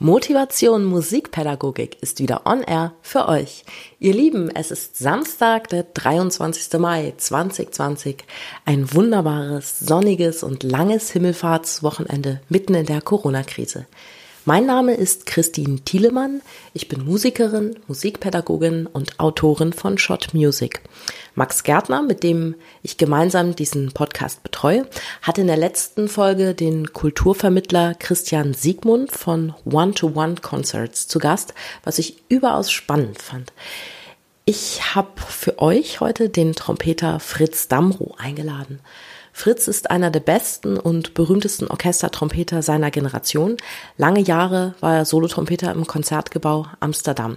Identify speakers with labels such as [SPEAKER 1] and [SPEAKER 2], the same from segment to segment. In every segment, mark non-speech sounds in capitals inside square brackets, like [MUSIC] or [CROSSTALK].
[SPEAKER 1] Motivation Musikpädagogik ist wieder on air für euch. Ihr Lieben, es ist Samstag, der 23. Mai 2020. Ein wunderbares, sonniges und langes Himmelfahrtswochenende mitten in der Corona-Krise. Mein Name ist Christine Thielemann. Ich bin Musikerin, Musikpädagogin und Autorin von Shot Music. Max Gärtner, mit dem ich gemeinsam diesen Podcast betreue, hat in der letzten Folge den Kulturvermittler Christian Siegmund von One-to-One Concerts zu Gast, was ich überaus spannend fand. Ich habe für euch heute den Trompeter Fritz Damrow eingeladen. Fritz ist einer der besten und berühmtesten Orchestertrompeter seiner Generation. Lange Jahre war er Solotrompeter im Konzertgebau Amsterdam.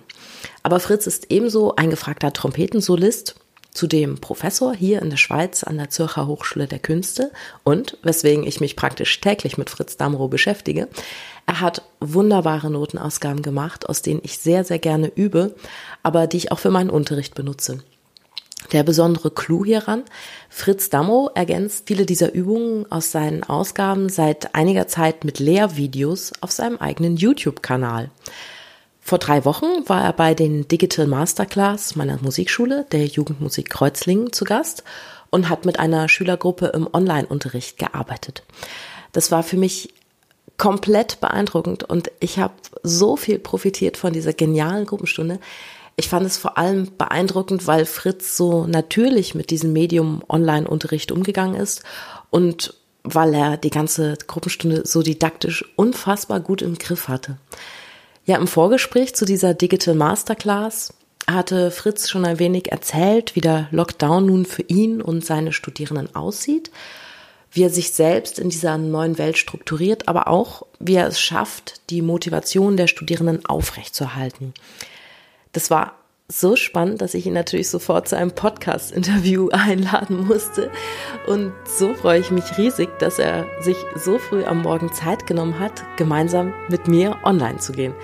[SPEAKER 1] Aber Fritz ist ebenso ein gefragter Trompetensolist, zudem Professor hier in der Schweiz an der Zürcher Hochschule der Künste und, weswegen ich mich praktisch täglich mit Fritz Damrow beschäftige, er hat wunderbare Notenausgaben gemacht, aus denen ich sehr, sehr gerne übe, aber die ich auch für meinen Unterricht benutze. Der besondere Clou hieran, Fritz Dammo ergänzt viele dieser Übungen aus seinen Ausgaben seit einiger Zeit mit Lehrvideos auf seinem eigenen YouTube-Kanal. Vor drei Wochen war er bei den Digital Masterclass meiner Musikschule, der Jugendmusik Kreuzlingen, zu Gast und hat mit einer Schülergruppe im Online-Unterricht gearbeitet. Das war für mich komplett beeindruckend und ich habe so viel profitiert von dieser genialen Gruppenstunde. Ich fand es vor allem beeindruckend, weil Fritz so natürlich mit diesem Medium Online-Unterricht umgegangen ist und weil er die ganze Gruppenstunde so didaktisch unfassbar gut im Griff hatte. Ja, im Vorgespräch zu dieser Digital Masterclass hatte Fritz schon ein wenig erzählt, wie der Lockdown nun für ihn und seine Studierenden aussieht, wie er sich selbst in dieser neuen Welt strukturiert, aber auch, wie er es schafft, die Motivation der Studierenden aufrechtzuerhalten. Das war so spannend, dass ich ihn natürlich sofort zu einem Podcast-Interview [LAUGHS] einladen musste. Und so freue ich mich riesig, dass er sich so früh am Morgen Zeit genommen hat, gemeinsam mit mir online zu gehen.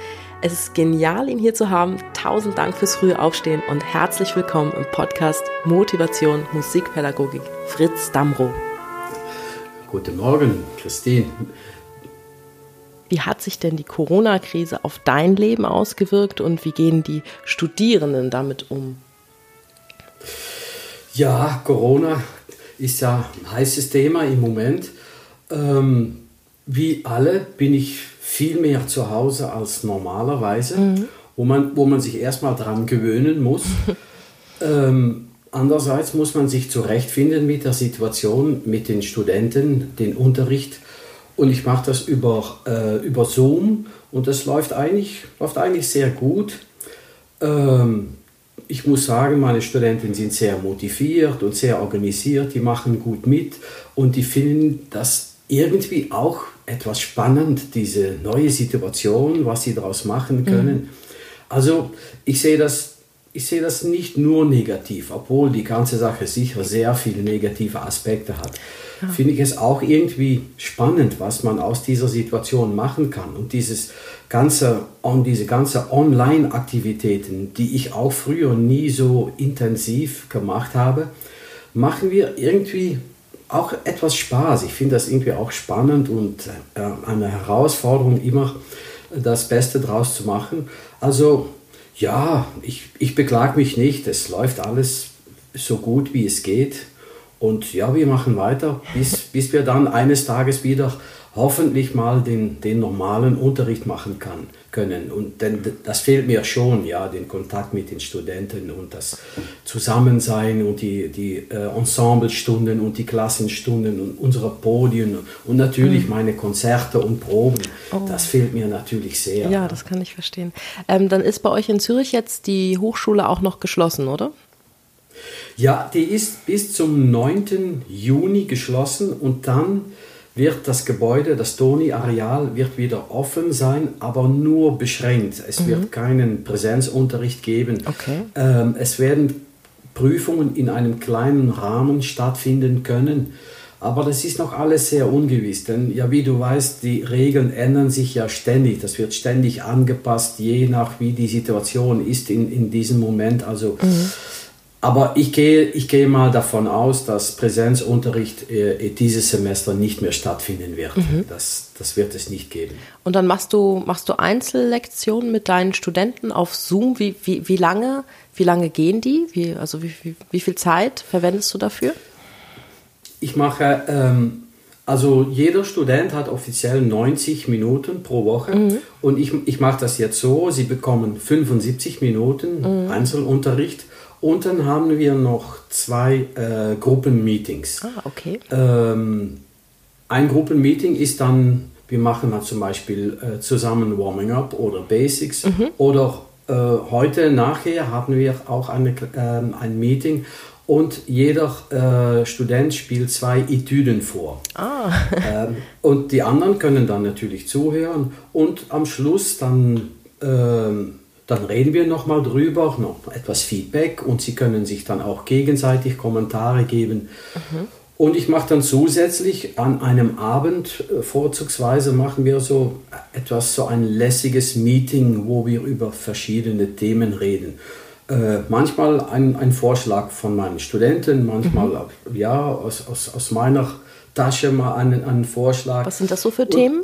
[SPEAKER 1] Es ist genial, ihn hier zu haben. Tausend Dank fürs frühe Aufstehen und herzlich willkommen im Podcast Motivation Musikpädagogik Fritz Damrow.
[SPEAKER 2] Guten Morgen, Christine.
[SPEAKER 1] Wie hat sich denn die Corona-Krise auf dein Leben ausgewirkt und wie gehen die Studierenden damit um?
[SPEAKER 2] Ja, Corona ist ja ein heißes Thema im Moment. Ähm, wie alle bin ich viel mehr zu Hause als normalerweise, mhm. wo, man, wo man sich erstmal dran gewöhnen muss. [LAUGHS] ähm, andererseits muss man sich zurechtfinden mit der Situation, mit den Studenten, den Unterricht und ich mache das über, äh, über Zoom und das läuft eigentlich, läuft eigentlich sehr gut. Ähm, ich muss sagen, meine Studenten sind sehr motiviert und sehr organisiert, die machen gut mit und die finden das irgendwie auch etwas spannend, diese neue Situation, was sie daraus machen mhm. können. Mhm. Also ich sehe das ich sehe das nicht nur negativ, obwohl die ganze Sache sicher sehr viele negative Aspekte hat finde ich es auch irgendwie spannend, was man aus dieser Situation machen kann. Und dieses ganze, diese ganze Online-Aktivitäten, die ich auch früher nie so intensiv gemacht habe, machen wir irgendwie auch etwas Spaß. Ich finde das irgendwie auch spannend und äh, eine Herausforderung, immer das Beste draus zu machen. Also ja, ich, ich beklage mich nicht. Es läuft alles so gut, wie es geht. Und ja, wir machen weiter, bis, bis wir dann eines Tages wieder hoffentlich mal den, den normalen Unterricht machen kann, können. Und denn das fehlt mir schon, ja, den Kontakt mit den Studenten und das Zusammensein und die, die äh, Ensemblestunden und die Klassenstunden und unsere Podien und natürlich mhm. meine Konzerte und Proben. Oh. Das fehlt mir natürlich sehr.
[SPEAKER 1] Ja, das kann ich verstehen. Ähm, dann ist bei euch in Zürich jetzt die Hochschule auch noch geschlossen, oder?
[SPEAKER 2] Ja, die ist bis zum 9. Juni geschlossen und dann wird das Gebäude, das Toni-Areal, wird wieder offen sein, aber nur beschränkt. Es mhm. wird keinen Präsenzunterricht geben. Okay. Ähm, es werden Prüfungen in einem kleinen Rahmen stattfinden können. Aber das ist noch alles sehr ungewiss, denn ja, wie du weißt, die Regeln ändern sich ja ständig. Das wird ständig angepasst, je nach wie die Situation ist in, in diesem Moment. Also mhm aber ich gehe, ich gehe mal davon aus, dass Präsenzunterricht äh, dieses Semester nicht mehr stattfinden wird. Mhm. Das, das wird es nicht geben.
[SPEAKER 1] Und dann machst du, machst du Einzellektionen mit deinen Studenten auf Zoom. Wie, wie, wie, lange, wie lange gehen die? Wie, also wie, wie, wie viel Zeit verwendest du dafür?
[SPEAKER 2] Ich mache, ähm, also jeder Student hat offiziell 90 Minuten pro Woche mhm. und ich, ich mache das jetzt so, sie bekommen 75 Minuten mhm. Einzelunterricht und dann haben wir noch zwei äh, Gruppenmeetings.
[SPEAKER 1] Ah, okay.
[SPEAKER 2] Ähm, ein Gruppenmeeting ist dann, wir machen dann zum Beispiel äh, zusammen Warming Up oder Basics. Mhm. Oder äh, heute nachher haben wir auch eine, ähm, ein Meeting und jeder äh, Student spielt zwei Etüden vor.
[SPEAKER 1] Ah.
[SPEAKER 2] ähm, und die anderen können dann natürlich zuhören und am Schluss dann ähm, dann reden wir nochmal drüber, noch etwas Feedback und Sie können sich dann auch gegenseitig Kommentare geben. Mhm. Und ich mache dann zusätzlich an einem Abend, äh, vorzugsweise machen wir so etwas, so ein lässiges Meeting, wo wir über verschiedene Themen reden. Äh, manchmal ein, ein Vorschlag von meinen Studenten, manchmal mhm. ja aus, aus, aus meiner Tasche mal einen, einen Vorschlag.
[SPEAKER 1] Was sind das so für Themen?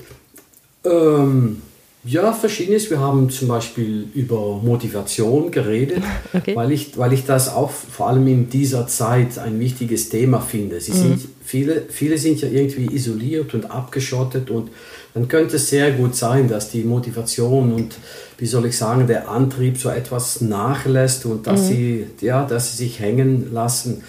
[SPEAKER 2] ähm, ja, verschiedenes. Wir haben zum Beispiel über Motivation geredet, [LAUGHS] okay. weil, ich, weil ich das auch vor allem in dieser Zeit ein wichtiges Thema finde. Sie mhm. sind, viele, viele sind ja irgendwie isoliert und abgeschottet und dann könnte es sehr gut sein, dass die Motivation und wie soll ich sagen, der Antrieb so etwas nachlässt und dass, mhm. sie, ja, dass sie sich hängen lassen.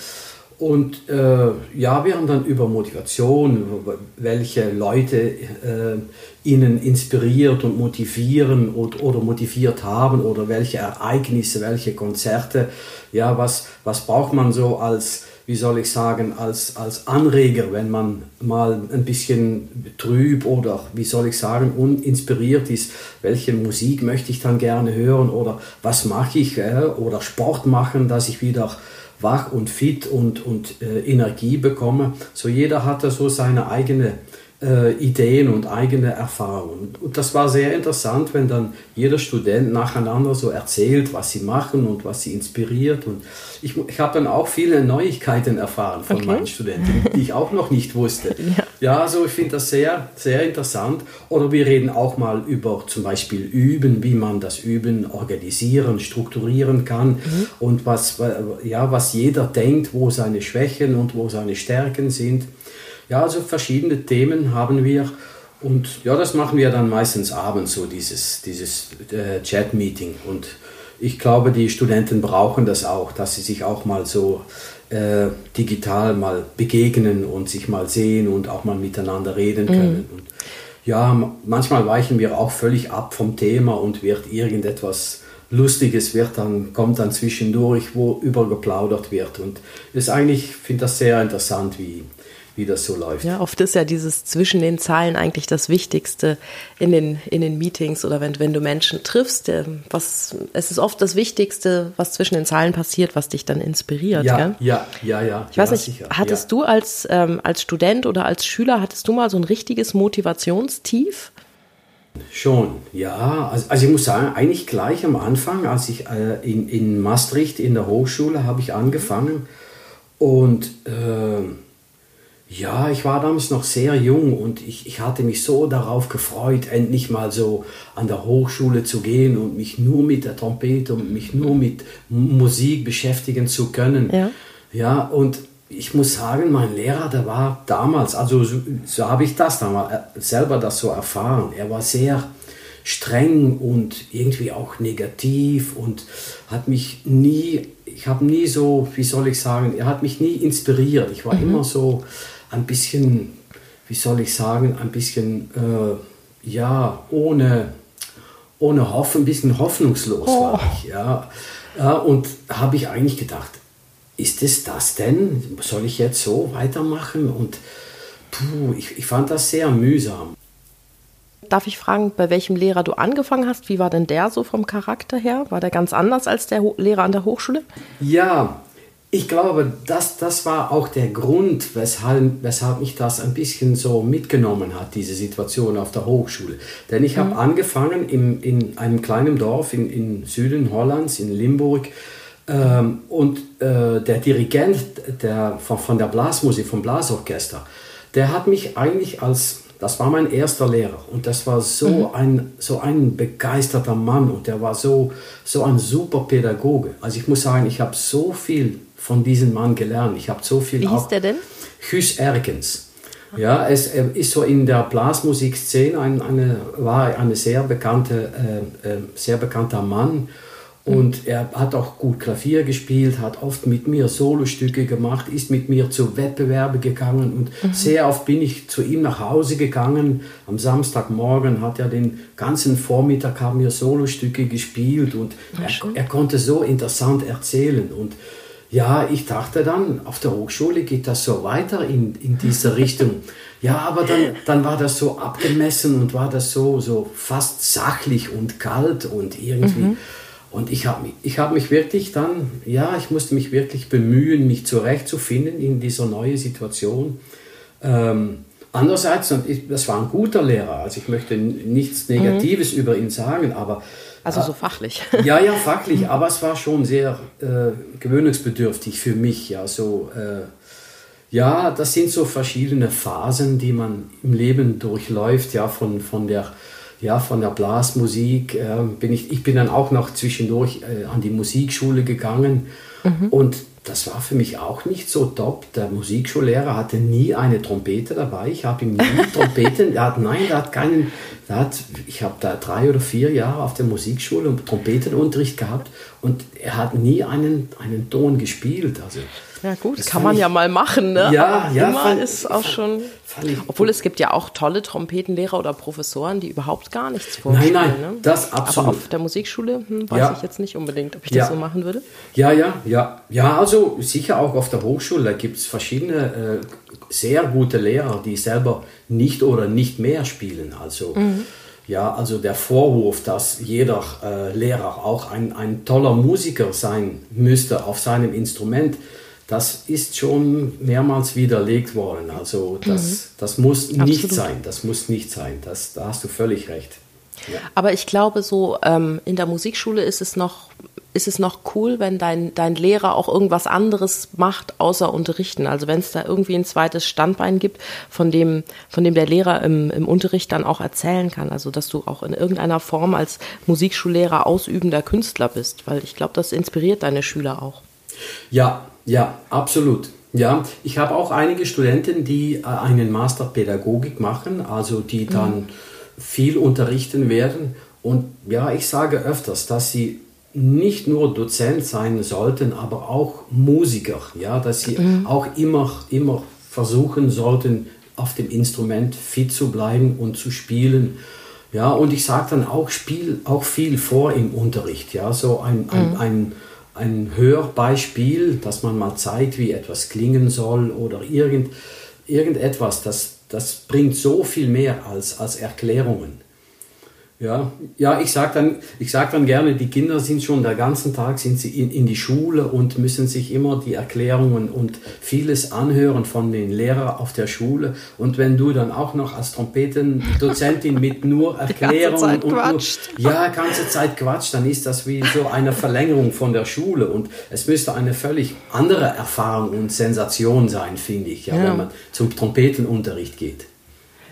[SPEAKER 2] Und äh, ja, wir haben dann über Motivation, welche Leute äh, ihnen inspiriert und motivieren und, oder motiviert haben oder welche Ereignisse, welche Konzerte, ja, was, was braucht man so als, wie soll ich sagen, als, als Anreger, wenn man mal ein bisschen trüb oder, wie soll ich sagen, uninspiriert ist, welche Musik möchte ich dann gerne hören oder was mache ich äh, oder Sport machen, dass ich wieder wach und fit und, und äh, Energie bekomme. So jeder hatte so seine eigene äh, Ideen und eigene Erfahrungen. Und das war sehr interessant, wenn dann jeder Student nacheinander so erzählt, was sie machen und was sie inspiriert. Und ich, ich habe dann auch viele Neuigkeiten erfahren von okay. meinen Studenten, die ich auch noch nicht wusste. [LAUGHS] ja. ja, also ich finde das sehr, sehr interessant. Oder wir reden auch mal über zum Beispiel Üben, wie man das Üben organisieren, strukturieren kann mhm. und was, ja, was jeder denkt, wo seine Schwächen und wo seine Stärken sind. Ja, also verschiedene Themen haben wir. Und ja, das machen wir dann meistens abends, so dieses, dieses äh, Chat-Meeting. Und ich glaube, die Studenten brauchen das auch, dass sie sich auch mal so äh, digital mal begegnen und sich mal sehen und auch mal miteinander reden mhm. können. Mhm. Und ja, manchmal weichen wir auch völlig ab vom Thema und wird irgendetwas Lustiges wird dann, kommt dann zwischendurch, wo übergeplaudert wird. Und ist eigentlich, finde das sehr interessant, wie, wie das so läuft.
[SPEAKER 1] Ja, oft ist ja dieses zwischen den Zeilen eigentlich das Wichtigste in den, in den Meetings oder wenn, wenn du Menschen triffst. Was, es ist oft das Wichtigste, was zwischen den Zeilen passiert, was dich dann inspiriert.
[SPEAKER 2] Ja,
[SPEAKER 1] gell?
[SPEAKER 2] ja, ja, ja.
[SPEAKER 1] Ich weiß nicht, sicher, hattest ja. du als, ähm, als Student oder als Schüler, hattest du mal so ein richtiges Motivationstief?
[SPEAKER 2] Schon, ja. Also, also, ich muss sagen, eigentlich gleich am Anfang, als ich äh, in, in Maastricht in der Hochschule habe ich angefangen und äh, ja, ich war damals noch sehr jung und ich, ich hatte mich so darauf gefreut, endlich mal so an der Hochschule zu gehen und mich nur mit der Trompete und mich nur mit Musik beschäftigen zu können. Ja, ja und ich muss sagen, mein Lehrer, der war damals, also so, so habe ich das damals äh, selber das so erfahren. Er war sehr streng und irgendwie auch negativ und hat mich nie, ich habe nie so, wie soll ich sagen, er hat mich nie inspiriert. Ich war mhm. immer so ein bisschen, wie soll ich sagen, ein bisschen, äh, ja, ohne, ohne Hoffnung, ein bisschen hoffnungslos oh. war ich. Ja. ja und habe ich eigentlich gedacht, ist es das denn? Soll ich jetzt so weitermachen? Und puh, ich, ich fand das sehr mühsam.
[SPEAKER 1] Darf ich fragen, bei welchem Lehrer du angefangen hast? Wie war denn der so vom Charakter her? War der ganz anders als der Ho Lehrer an der Hochschule?
[SPEAKER 2] Ja, ich glaube, das, das war auch der Grund, weshalb, weshalb mich das ein bisschen so mitgenommen hat, diese Situation auf der Hochschule. Denn ich mhm. habe angefangen im, in einem kleinen Dorf in, in Süden Hollands, in Limburg, Ähm, und äh, der Dirigent der, von, von der Blasmusik, vom Blasorchester, der hat mich eigentlich als, das war mein erster Lehrer und das war so, mhm. ein, so ein begeisterter Mann und der war so, so ein super Pädagoge. Also ich muss sagen, ich habe so viel von diesem Mann gelernt. Ich habe so viel
[SPEAKER 1] Wie hieß der denn?
[SPEAKER 2] Hüs Ergens. Ja, es ist so in der Blasmusikszene ein, eine, war eine sehr bekannte, äh, äh, sehr bekannter Mann und er hat auch gut Klavier gespielt, hat oft mit mir Solostücke gemacht, ist mit mir zu Wettbewerben gegangen und mhm. sehr oft bin ich zu ihm nach Hause gegangen. Am Samstagmorgen hat er den ganzen Vormittag haben wir Solostücke gespielt und er, er, konnte so interessant erzählen und ja, ich dachte dann, auf der Hochschule geht das so weiter in, in diese [LAUGHS] Richtung. Ja, aber dann, dann war das so abgemessen und war das so, so fast sachlich und kalt und irgendwie. Mhm. Und ich habe ich hab mich wirklich dann, ja, ich musste mich wirklich bemühen, mich zurechtzufinden in dieser neuen Situation. Ähm, andererseits, und ich, das war ein guter Lehrer, also ich möchte nichts mhm. Negatives mhm. über ihn sagen, aber...
[SPEAKER 1] Also so fachlich. [LAUGHS]
[SPEAKER 2] Ja, ja, fachlich, aber es war schon sehr äh, gewöhnungsbedürftig für mich, ja, so... Äh, ja, das sind so verschiedene Phasen, die man im Leben durchläuft, ja, von, von der ja, von der Blasmusik äh, bin ich, ich bin dann auch noch zwischendurch äh, an die Musikschule gegangen mhm. und das war für mich auch nicht so top. Der Musikschullehrer hatte nie eine Trompete dabei. Ich habe ihm nie [LAUGHS] Trompeten, er hat, nein, der hat keinen, der hat, ich habe da drei oder vier Jahre auf der Musikschule Trompetenunterricht gehabt und er hat nie einen, einen Ton gespielt. Also
[SPEAKER 1] ja gut, das kann man ich, ja mal machen, ne?
[SPEAKER 2] Ja, Aber ja.
[SPEAKER 1] Fand, ist auch schon. Obwohl es gibt ja auch tolle Trompetenlehrer oder Professoren, die überhaupt gar nichts vorstellen.
[SPEAKER 2] Nein, nein,
[SPEAKER 1] ne?
[SPEAKER 2] das absolut.
[SPEAKER 1] Aber auf der Musikschule hm, weiß ja. ich jetzt nicht unbedingt, ob ich ja. das so machen würde.
[SPEAKER 2] Ja, ja, ja. Ja, also sicher auch auf der Hochschule gibt es verschiedene äh, sehr gute Lehrer, die selber nicht oder nicht mehr spielen. Also mhm. Ja, also der Vorwurf, dass jeder äh, Lehrer auch ein, ein toller Musiker sein müsste auf seinem Instrument, das ist schon mehrmals widerlegt worden. Also das, mhm. das muss nicht Absolut. sein, das muss nicht sein. Das, da hast du völlig recht.
[SPEAKER 1] Aber ich glaube, so ähm, in der Musikschule ist es noch ist es noch cool, wenn dein, dein Lehrer auch irgendwas anderes macht, außer unterrichten. Also wenn es da irgendwie ein zweites Standbein gibt, von dem, von dem der Lehrer im, im Unterricht dann auch erzählen kann. Also dass du auch in irgendeiner Form als Musikschullehrer ausübender Künstler bist. Weil ich glaube, das inspiriert deine Schüler auch.
[SPEAKER 2] Ja, ja, absolut. Ja, ich habe auch einige Studenten, die äh, einen Master Pädagogik machen, also die dann mhm. Viel unterrichten werden. Und ja, ich sage öfters, dass sie nicht nur Dozent sein sollten, aber auch Musiker, ja, dass sie mhm. auch immer, immer versuchen sollten, auf dem Instrument fit zu bleiben und zu spielen. Ja, und ich sage dann auch, spiel auch viel vor im Unterricht, ja, so ein, ein, mhm. ein ein Hörbeispiel, dass man mal zeigt, wie etwas klingen soll oder irgend, irgendetwas, das, das bringt so viel mehr als, als Erklärungen. Ja, ja ich sage dann, sag dann gerne, die Kinder sind schon den ganzen Tag sind sie in, in die Schule und müssen sich immer die Erklärungen und vieles anhören von den Lehrern auf der Schule. Und wenn du dann auch noch als Trompetendozentin mit nur [LAUGHS] Erklärungen und nur, ja, ganze Zeit quatscht, dann ist das wie so eine Verlängerung von der Schule. Und es müsste eine völlig andere Erfahrung und Sensation sein, finde ich, ja, ja. wenn man zum Trompetenunterricht geht.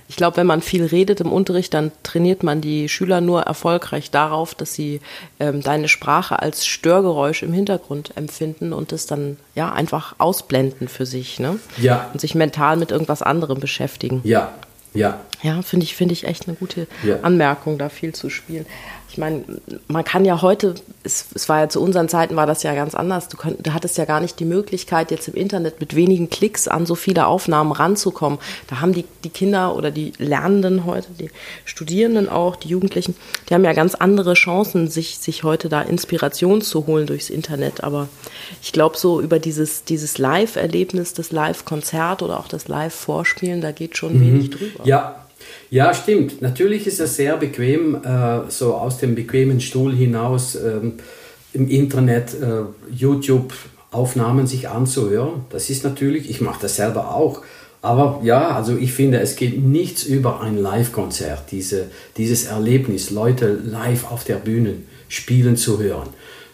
[SPEAKER 1] Ich glaube, wenn man viel redet im Unterricht, dann trainiert man die Schüler nur erfolgreich darauf, dass sie ähm, deine Sprache als Störgeräusch im Hintergrund empfinden und das dann ja einfach ausblenden für sich, ne?
[SPEAKER 2] Ja.
[SPEAKER 1] Und sich mental mit irgendwas anderem beschäftigen.
[SPEAKER 2] Ja, ja.
[SPEAKER 1] Ja, finde ich, finde ich echt eine gute ja. Anmerkung, da viel zu spielen. Ich meine, man kann ja heute, es, es, war ja zu unseren Zeiten war das ja ganz anders. Du, könnt, du hattest ja gar nicht die Möglichkeit, jetzt im Internet mit wenigen Klicks an so viele Aufnahmen ranzukommen. Da haben die, die Kinder oder die Lernenden heute, die Studierenden auch, die Jugendlichen, die haben ja ganz andere Chancen, sich, sich heute da Inspiration zu holen durchs Internet. Aber ich glaube, so über dieses, dieses Live-Erlebnis, das Live-Konzert oder auch das Live-Vorspielen, da geht schon mhm. wenig drüber.
[SPEAKER 2] Ja, ja, stimmt. Natürlich ist es sehr bequem, äh, so aus dem bequemen Stuhl hinaus ähm, im Internet äh, YouTube-Aufnahmen sich anzuhören. Das ist natürlich, ich mache das selber auch. Aber ja, also ich finde, es geht nichts über ein Live-Konzert, diese, dieses Erlebnis, Leute live auf der Bühne spielen zu hören.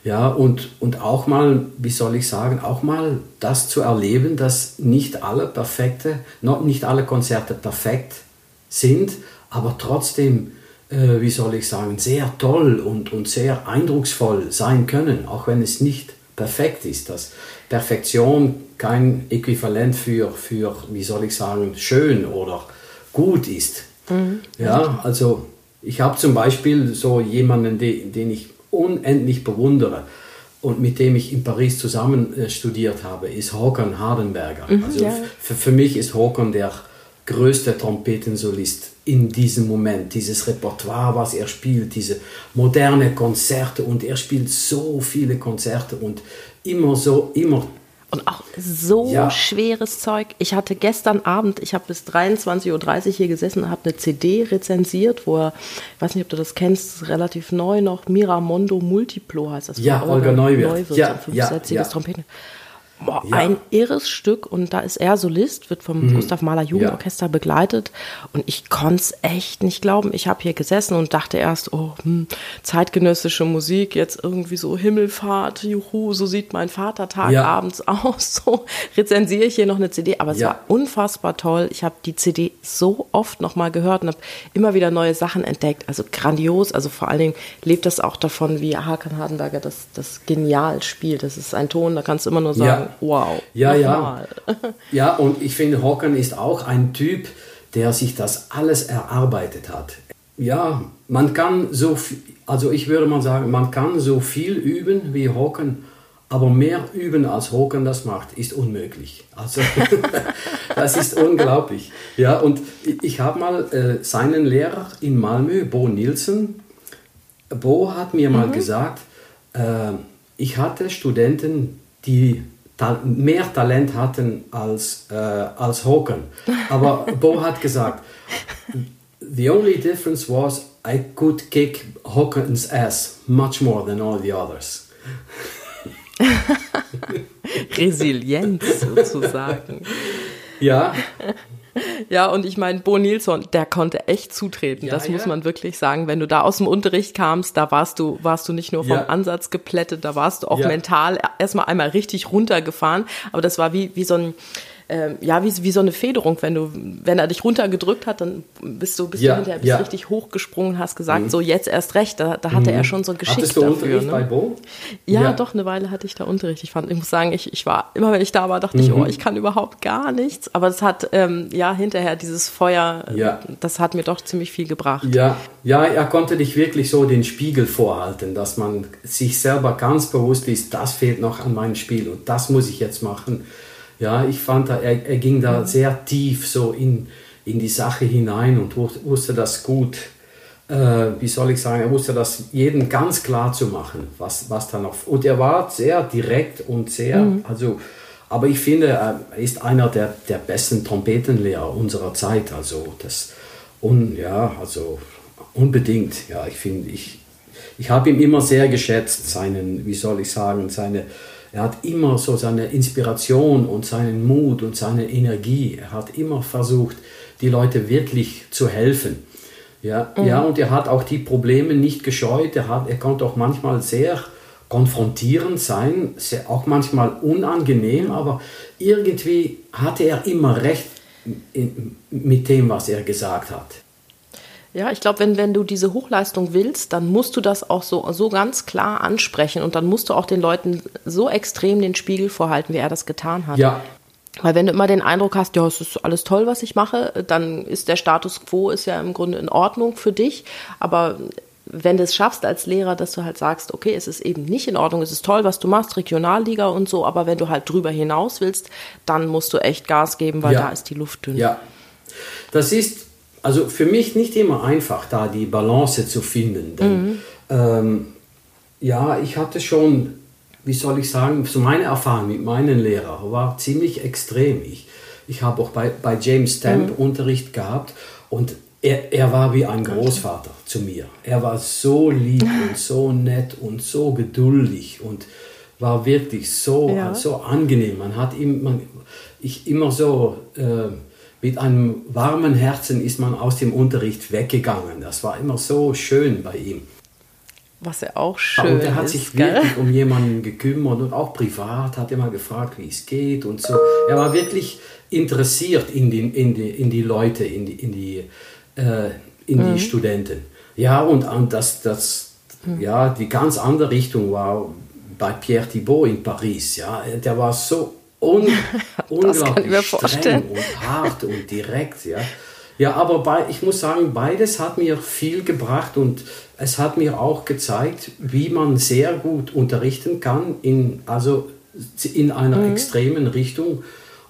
[SPEAKER 2] Ja, und, und auch mal, wie soll ich sagen, auch mal das zu erleben, dass nicht alle perfekte, noch nicht alle Konzerte perfekt sind, aber trotzdem, äh, wie soll ich sagen, sehr toll und, und sehr eindrucksvoll sein können, auch wenn es nicht perfekt ist. Dass Perfektion kein Äquivalent für, für wie soll ich sagen, schön oder gut ist. Mhm. Ja, also ich habe zum Beispiel so jemanden, den, den ich unendlich bewundere und mit dem ich in Paris zusammen äh, studiert habe, ist Håkan Hardenberger. Mhm, also ja. für, für mich ist Håkan der größte Trompetensolist in diesem Moment. Dieses Repertoire, was er spielt, diese moderne Konzerte und er spielt so viele Konzerte und immer so, immer
[SPEAKER 1] und auch so ja. schweres Zeug. Ich hatte gestern Abend, ich habe bis 23.30 Uhr hier gesessen und habe eine CD rezensiert, wo er, ich weiß nicht, ob du das kennst, relativ neu noch, Miramondo Multiplo heißt das.
[SPEAKER 2] Ja, Olga Neuwirth.
[SPEAKER 1] Neuwirth ja, ja, ja. Trompeten. Boah, ja. Ein irres Stück und da ist er Solist, wird vom mhm. Gustav Mahler Jugendorchester ja. begleitet und ich konnte es echt nicht glauben. Ich habe hier gesessen und dachte erst, oh, hm, zeitgenössische Musik, jetzt irgendwie so Himmelfahrt, juhu, so sieht mein Vatertag ja. abends [LAUGHS] aus. So rezensiere ich hier noch eine CD, aber es war unfassbar toll. Ich habe die CD so oft nochmal gehört und habe immer wieder neue Sachen entdeckt. Also grandios, also vor allen Dingen lebt das auch davon, wie Hakan Hardenberger das, das genial spielt. Das ist ein Ton, da kannst du immer nur sagen, wow.
[SPEAKER 2] Ja, ja. [LAUGHS] Ja, und ich finde, Hocken ist auch ein Typ, der sich das alles erarbeitet hat. Ja, man kann so viel, also ich würde mal sagen, man kann so viel üben wie Hocken, aber mehr üben als Hocken das macht, ist unmöglich. Also [LAUGHS] das ist unglaublich. Ja, und ich habe mal äh, seinen Lehrer in Malmö, Bo Nielsen, Bo hat mir mhm. mal gesagt, äh, ich hatte Studenten, die mehr Talent hatten als, äh, als Hocken. Aber [LAUGHS] Bo hat gesagt, the only difference was I could kick Hawkins ass much more than all the others. [LAUGHS]
[SPEAKER 1] Resilienz sozusagen.
[SPEAKER 2] Ja,
[SPEAKER 1] ja, und ich meine, Bo Nilsson, der konnte echt zutreten. Ja, das muss man wirklich sagen. Wenn du da aus dem Unterricht kamst, da warst du, warst du nicht nur vom ja. Ansatz geplättet, da warst du auch mental erstmal einmal richtig runtergefahren. Aber das war wie, wie so ein, ähm, ja, wie, wie so eine Federung, wenn du, wenn er dich runtergedrückt hat, dann bist du, bist ja, du hinterher bist ja. richtig hochgesprungen, hast gesagt, mhm. so jetzt erst recht, da, da hatte mhm. er schon so ein Geschick Hattest du dafür. Unterricht ne? bei Bo? Ja, ja, doch, eine Weile hatte ich da Unterricht. Ich fand, ich muss sagen, ich, ich war, immer wenn ich da war, dachte mhm. ich, oh, ich kann überhaupt gar nichts. Aber es hat, ähm, ja, hinterher dieses Feuer, ja. das hat mir doch ziemlich viel gebracht.
[SPEAKER 2] Ja, ja, er konnte dich wirklich so den Spiegel vorhalten, dass man sich selber ganz bewusst ist, das fehlt noch an meinem Spiel und das muss ich jetzt machen ja, ich fand, er, er ging da sehr tief so in, in die Sache hinein und wusste das gut, äh, wie soll ich sagen, er wusste das jedem ganz klar zu machen, was, was da noch. Und er war sehr direkt und sehr, mhm. also, aber ich finde, er ist einer der, der besten Trompetenlehrer unserer Zeit. Also, das, und ja, also unbedingt, ja, ich finde, ich, ich habe ihn immer sehr geschätzt, seinen, wie soll ich sagen, seine er hat immer so seine Inspiration und seinen Mut und seine Energie. Er hat immer versucht, die Leute wirklich zu helfen. Ja, mhm. ja und er hat auch die Probleme nicht gescheut. Er, hat, er konnte auch manchmal sehr konfrontierend sein, sehr, auch manchmal unangenehm, aber irgendwie hatte er immer recht in, mit dem, was er gesagt hat.
[SPEAKER 1] Ja, ich glaube, wenn, wenn du diese Hochleistung willst, dann musst du das auch so, so ganz klar ansprechen und dann musst du auch den Leuten so extrem den Spiegel vorhalten, wie er das getan hat.
[SPEAKER 2] Ja.
[SPEAKER 1] Weil wenn du immer den Eindruck hast, ja, es ist alles toll, was ich mache, dann ist der Status quo ist ja im Grunde in Ordnung für dich. Aber wenn du es schaffst als Lehrer, dass du halt sagst, okay, es ist eben nicht in Ordnung, es ist toll, was du machst, Regionalliga und so, aber wenn du halt drüber hinaus willst, dann musst du echt Gas geben, weil ja. da ist die Luft dünn.
[SPEAKER 2] Ja, das ist also für mich nicht immer einfach, da die Balance zu finden. Denn, mhm. ähm, ja, ich hatte schon, wie soll ich sagen, so meine Erfahrung mit meinen Lehrern war ziemlich extrem. Ich, ich habe auch bei, bei James Stamp mhm. Unterricht gehabt und er, er war wie ein Großvater zu mir. Er war so lieb [LAUGHS] und so nett und so geduldig und war wirklich so, ja. so angenehm. Man hat ihm, man, ich immer so... Äh, mit einem warmen Herzen ist man aus dem Unterricht weggegangen. Das war immer so schön bei ihm.
[SPEAKER 1] Was ja auch schön ist. Und
[SPEAKER 2] er hat
[SPEAKER 1] ist,
[SPEAKER 2] sich
[SPEAKER 1] gell?
[SPEAKER 2] wirklich um jemanden gekümmert und auch privat hat er mal gefragt, wie es geht und so. Er war wirklich interessiert in die, in die, in die Leute, in die, in die, äh, in die mhm. Studenten. Ja, und, und das, das, mhm. ja, die ganz andere Richtung war bei Pierre Thibault in Paris. Ja, der war so un [LAUGHS] unglaublich streng und hart und direkt. Ja, ja aber bei, ich muss sagen, beides hat mir viel gebracht und es hat mir auch gezeigt, wie man sehr gut unterrichten kann, in, also in einer mhm. extremen Richtung.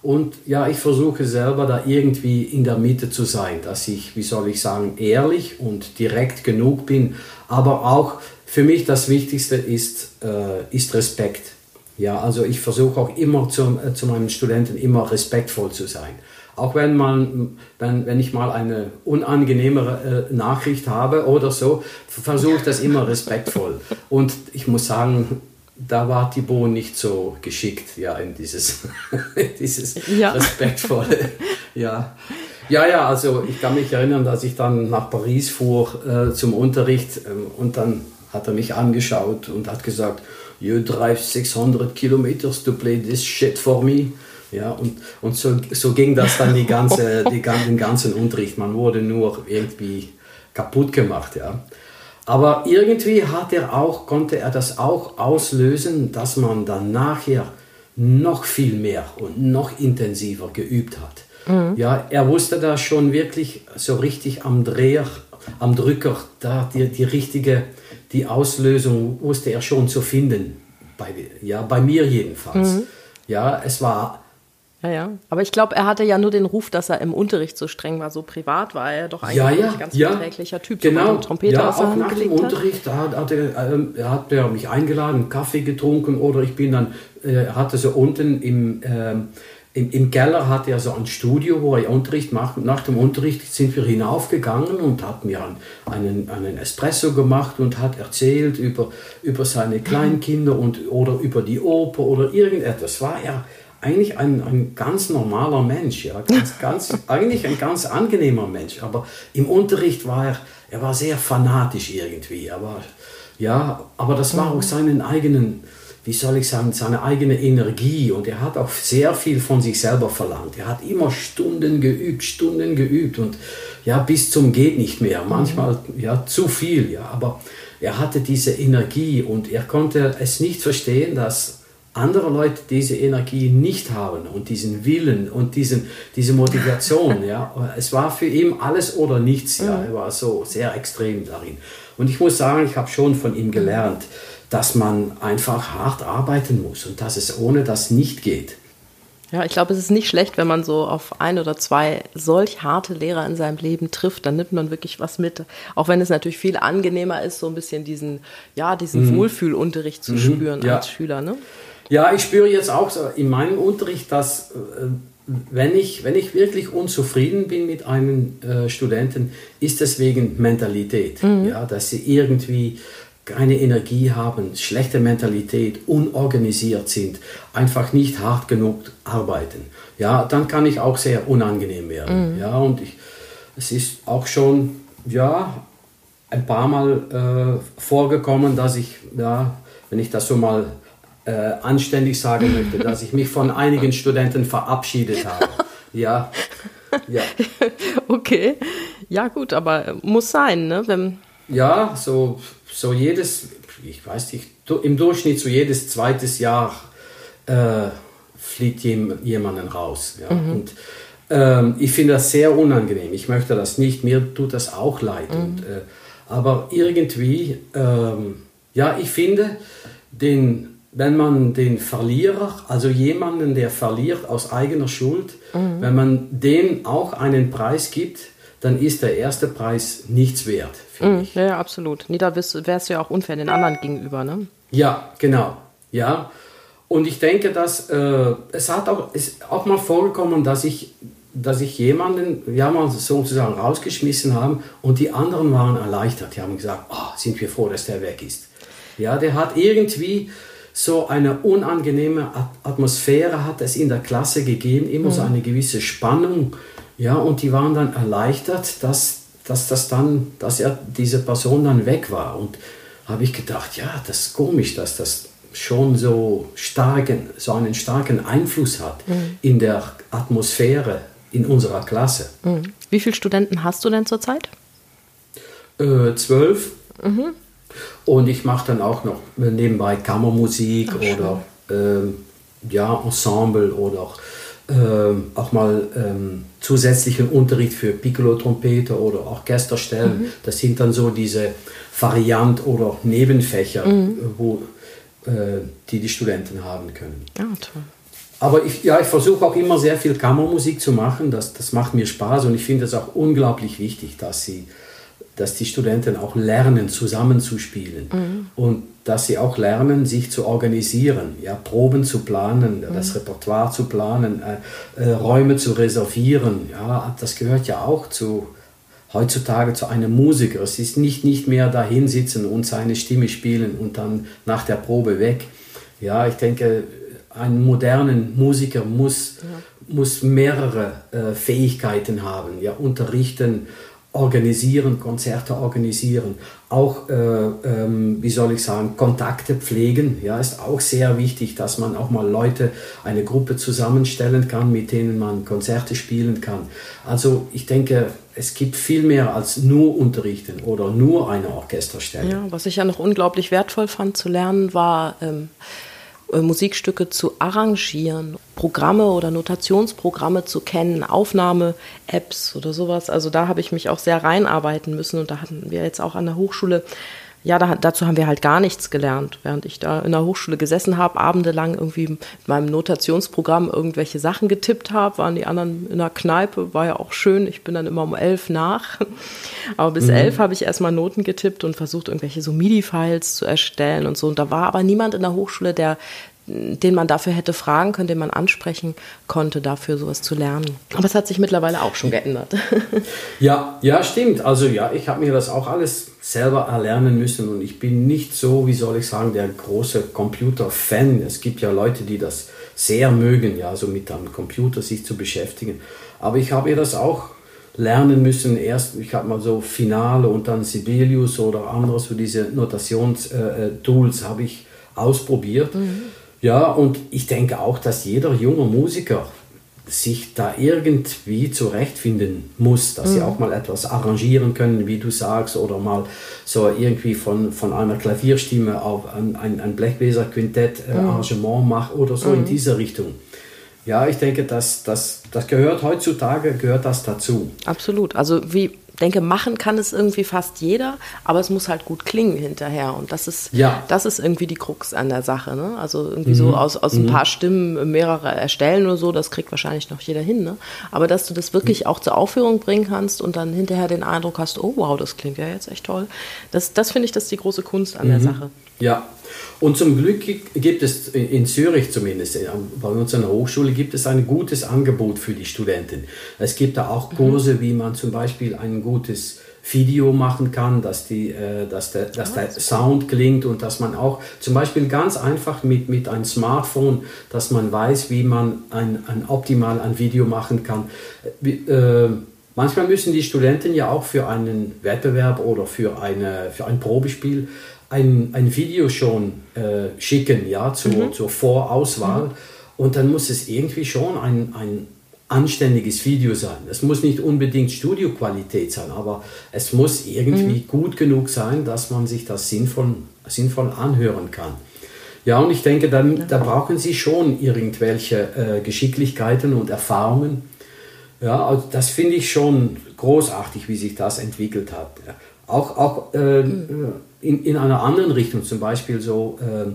[SPEAKER 2] Und ja, ich versuche selber da irgendwie in der Mitte zu sein, dass ich, wie soll ich sagen, ehrlich und direkt genug bin. Aber auch für mich das Wichtigste ist, äh, ist Respekt. Ja, also ich versuche auch immer zu, äh, zu meinen Studenten immer respektvoll zu sein. Auch wenn, man, wenn, wenn ich mal eine unangenehmere äh, Nachricht habe oder so, versuche ich das immer respektvoll. Und ich muss sagen, da war Thibaut nicht so geschickt, ja, in dieses, [LAUGHS] dieses ja. respektvolle, ja. Ja, ja, also ich kann mich erinnern, dass ich dann nach Paris fuhr äh, zum Unterricht äh, und dann hat er mich angeschaut und hat gesagt, you drive 600 kilometers to play this shit for me. Ja, und, und so, so ging das dann die ganze, [LAUGHS] die, den ganzen Unterricht. Man wurde nur irgendwie kaputt gemacht, ja. Aber irgendwie hat er auch, konnte er das auch auslösen, dass man dann nachher noch viel mehr und noch intensiver geübt hat. Mhm. Ja, er wusste da schon wirklich so richtig am Dreher, am Drücker, da die, die richtige, die Auslösung wusste er schon zu finden. Bei, ja, bei mir jedenfalls. Mhm. Ja, es war
[SPEAKER 1] ja, ja. Aber ich glaube, er hatte ja nur den Ruf, dass er im Unterricht so streng war. So privat war er doch eigentlich
[SPEAKER 2] ja, ja,
[SPEAKER 1] ein ganz
[SPEAKER 2] ja.
[SPEAKER 1] verträglicher Typ.
[SPEAKER 2] Genau. Trompeter ja, auch nach dem Unterricht hat, hat, er, äh, hat er mich eingeladen, Kaffee getrunken oder ich bin dann, äh, hatte so unten im, äh, im, im Keller hat er so ein Studio, wo er Unterricht macht. Nach dem Unterricht sind wir hinaufgegangen und hat mir einen, einen Espresso gemacht und hat erzählt über, über seine Kleinkinder und, oder über die Oper oder irgendetwas. War er eigentlich ein, ein ganz normaler Mensch, ja, ganz, ganz, [LAUGHS] eigentlich ein ganz angenehmer Mensch. Aber im Unterricht war er, er war sehr fanatisch irgendwie. Aber ja, aber das war auch seinen eigenen, wie soll ich sagen, seine eigene Energie und er hat auch sehr viel von sich selber verlangt. Er hat immer Stunden geübt, Stunden geübt und ja, bis zum geht nicht mehr. Manchmal ja zu viel, ja, aber er hatte diese Energie und er konnte es nicht verstehen, dass andere Leute diese Energie nicht haben und diesen Willen und diesen, diese Motivation. [LAUGHS] ja. Es war für ihn alles oder nichts. Ja. Er war so sehr extrem darin. Und ich muss sagen, ich habe schon von ihm gelernt, dass man einfach hart arbeiten muss und dass es ohne das nicht geht.
[SPEAKER 1] Ja, ich glaube, es ist nicht schlecht, wenn man so auf ein oder zwei solch harte Lehrer in seinem Leben trifft, dann nimmt man wirklich was mit. Auch wenn es natürlich viel angenehmer ist, so ein bisschen diesen, ja, diesen mhm. Wohlfühlunterricht zu mhm. spüren ja. als Schüler. Ne?
[SPEAKER 2] Ja, ich spüre jetzt auch in meinem Unterricht, dass äh, wenn ich, wenn ich wirklich unzufrieden bin mit einem äh, Studenten, ist es wegen Mentalität. Mhm. Ja, dass sie irgendwie keine Energie haben, schlechte Mentalität, unorganisiert sind, einfach nicht hart genug arbeiten. Ja, dann kann ich auch sehr unangenehm werden. Mhm. Ja, und ich, es ist auch schon, ja, ein paar Mal äh, vorgekommen, dass ich, ja, wenn ich das so mal äh, anständig sagen möchte, dass ich mich von einigen Studenten verabschiedet habe. Ja.
[SPEAKER 1] ja. [LAUGHS] Okay. Ja, gut, aber muss sein, ne? Wenn
[SPEAKER 2] ja, so, so jedes, ich weiß nicht, im Durchschnitt so jedes zweites Jahr äh, fliegt jemanden raus. Ja? Mhm. Und ähm, ich finde das sehr unangenehm. Ich möchte das nicht, mir tut das auch leid. Mhm. Und, äh, aber irgendwie, ähm, ja, ich finde, den wenn man den Verlierer, also jemanden, der verliert aus eigener Schuld, mhm. wenn man dem auch einen Preis gibt, dann ist der erste Preis nichts wert,
[SPEAKER 1] mhm. ich. Ja, absolut. Nee, da wärst, du ja auch unfair den anderen gegenüber, ne?
[SPEAKER 2] Ja, genau. Ja. Und ich denke, dass äh, es hat auch, ist auch mal vorgekommen, dass ich, dass ich jemanden, ja mal sozusagen rausgeschmissen habe und die anderen waren erleichtert. Die haben gesagt, oh, sind wir froh, dass der weg ist. Ja, der hat irgendwie so eine unangenehme Atmosphäre hat es in der Klasse gegeben, immer mhm. so eine gewisse Spannung. Ja, und die waren dann erleichtert, dass, dass, das dann, dass er, diese Person dann weg war. Und habe ich gedacht, ja, das ist komisch, dass das schon so, starken, so einen starken Einfluss hat mhm. in der Atmosphäre in unserer Klasse.
[SPEAKER 1] Mhm. Wie viele Studenten hast du denn zurzeit?
[SPEAKER 2] Äh, zwölf. Mhm. Und ich mache dann auch noch nebenbei Kammermusik Ach, oder äh, ja, Ensemble oder auch, äh, auch mal ähm, zusätzlichen Unterricht für Piccolo-Trompete oder Orchesterstellen. Mhm. Das sind dann so diese Variant- oder Nebenfächer, mhm. wo, äh, die die Studenten haben können.
[SPEAKER 1] Ja, toll.
[SPEAKER 2] Aber ich, ja, ich versuche auch immer sehr viel Kammermusik zu machen. Das, das macht mir Spaß und ich finde es auch unglaublich wichtig, dass sie dass die Studenten auch lernen, zusammenzuspielen mhm. und dass sie auch lernen, sich zu organisieren, ja, Proben zu planen, mhm. das Repertoire zu planen, äh, äh, Räume zu reservieren. Ja, das gehört ja auch zu, heutzutage zu einem Musiker. Es ist nicht, nicht mehr dahin sitzen und seine Stimme spielen und dann nach der Probe weg. Ja, ich denke, ein modernen Musiker muss, ja. muss mehrere äh, Fähigkeiten haben, ja, unterrichten, organisieren, Konzerte organisieren, auch, äh, ähm, wie soll ich sagen, Kontakte pflegen. Ja, ist auch sehr wichtig, dass man auch mal Leute, eine Gruppe zusammenstellen kann, mit denen man Konzerte spielen kann. Also ich denke, es gibt viel mehr als nur unterrichten oder nur eine Orchesterstelle.
[SPEAKER 1] Ja, was ich ja noch unglaublich wertvoll fand zu lernen, war ähm, äh, Musikstücke zu arrangieren, Programme oder Notationsprogramme zu kennen, Aufnahme-Apps oder sowas. Also da habe ich mich auch sehr reinarbeiten müssen und da hatten wir jetzt auch an der Hochschule ja, da, dazu haben wir halt gar nichts gelernt, während ich da in der Hochschule gesessen habe, abendelang irgendwie mit meinem Notationsprogramm irgendwelche Sachen getippt habe, waren die anderen in der Kneipe, war ja auch schön. Ich bin dann immer um elf nach. [LAUGHS] Aber bis mhm. elf habe ich erstmal Noten getippt und versucht, irgendwelche so MIDI-Files zu erstellen und so. Und da war aber niemand in der Hochschule, der den man dafür hätte fragen können, den man ansprechen konnte, dafür sowas zu lernen. Aber es hat sich mittlerweile auch schon geändert. [LAUGHS]
[SPEAKER 2] ja, ja, stimmt. Also ja, ich habe mir das auch alles selber erlernen müssen und ich bin nicht so, wie soll ich sagen, der große Computer-Fan. Es gibt ja Leute, die das sehr mögen, ja, so mit einem Computer sich zu beschäftigen. Aber ich habe mir das auch lernen müssen. Erst, ich habe mal so Finale und dann Sibelius oder andere, so diese Notationstools äh, äh habe ich ausprobiert. Mhm. Ja, und ich denke auch, dass jeder junge Musiker sich da irgendwie zurechtfinden muss, dass mhm. sie auch mal etwas arrangieren können, wie du sagst, oder mal so irgendwie von, von einer Klavierstimme auf ein, ein, ein Blechbläser-Quintett-Arrangement äh, mhm. machen oder so mhm. in diese Richtung. Ja, ich denke, dass das, das gehört heutzutage, gehört das dazu.
[SPEAKER 1] Absolut. Also wie denke, machen kann es irgendwie fast jeder, aber es muss halt gut klingen hinterher. Und das ist, ja. das ist irgendwie die Krux an der Sache. Ne? Also irgendwie mhm. so aus, aus ein mhm. paar Stimmen mehrere erstellen oder so, das kriegt wahrscheinlich noch jeder hin. Ne? Aber dass du das wirklich mhm. auch zur Aufführung bringen kannst und dann hinterher den Eindruck hast, oh wow, das klingt ja jetzt echt toll. Das, das finde ich, das ist die große Kunst an der mhm. Sache.
[SPEAKER 2] Ja, und zum Glück gibt es in Zürich zumindest, bei uns an der Hochschule gibt es ein gutes Angebot für die Studenten. Es gibt da auch mhm. Kurse, wie man zum Beispiel ein gutes Video machen kann, dass, die, äh, dass, der, dass der Sound klingt und dass man auch zum Beispiel ganz einfach mit, mit einem Smartphone, dass man weiß, wie man ein, ein optimal ein Video machen kann. Äh, manchmal müssen die Studenten ja auch für einen Wettbewerb oder für, eine, für ein Probespiel ein, ein Video schon äh, schicken, ja, zur, mhm. zur Vorauswahl. Mhm. Und dann muss es irgendwie schon ein, ein anständiges Video sein. Es muss nicht unbedingt Studioqualität sein, aber es muss irgendwie mhm. gut genug sein, dass man sich das sinnvoll, sinnvoll anhören kann. Ja, und ich denke, dann, da brauchen Sie schon irgendwelche äh, Geschicklichkeiten und Erfahrungen. Ja, also das finde ich schon großartig, wie sich das entwickelt hat. Auch, auch äh, mhm in, in einer anderen Richtung, zum Beispiel so äh,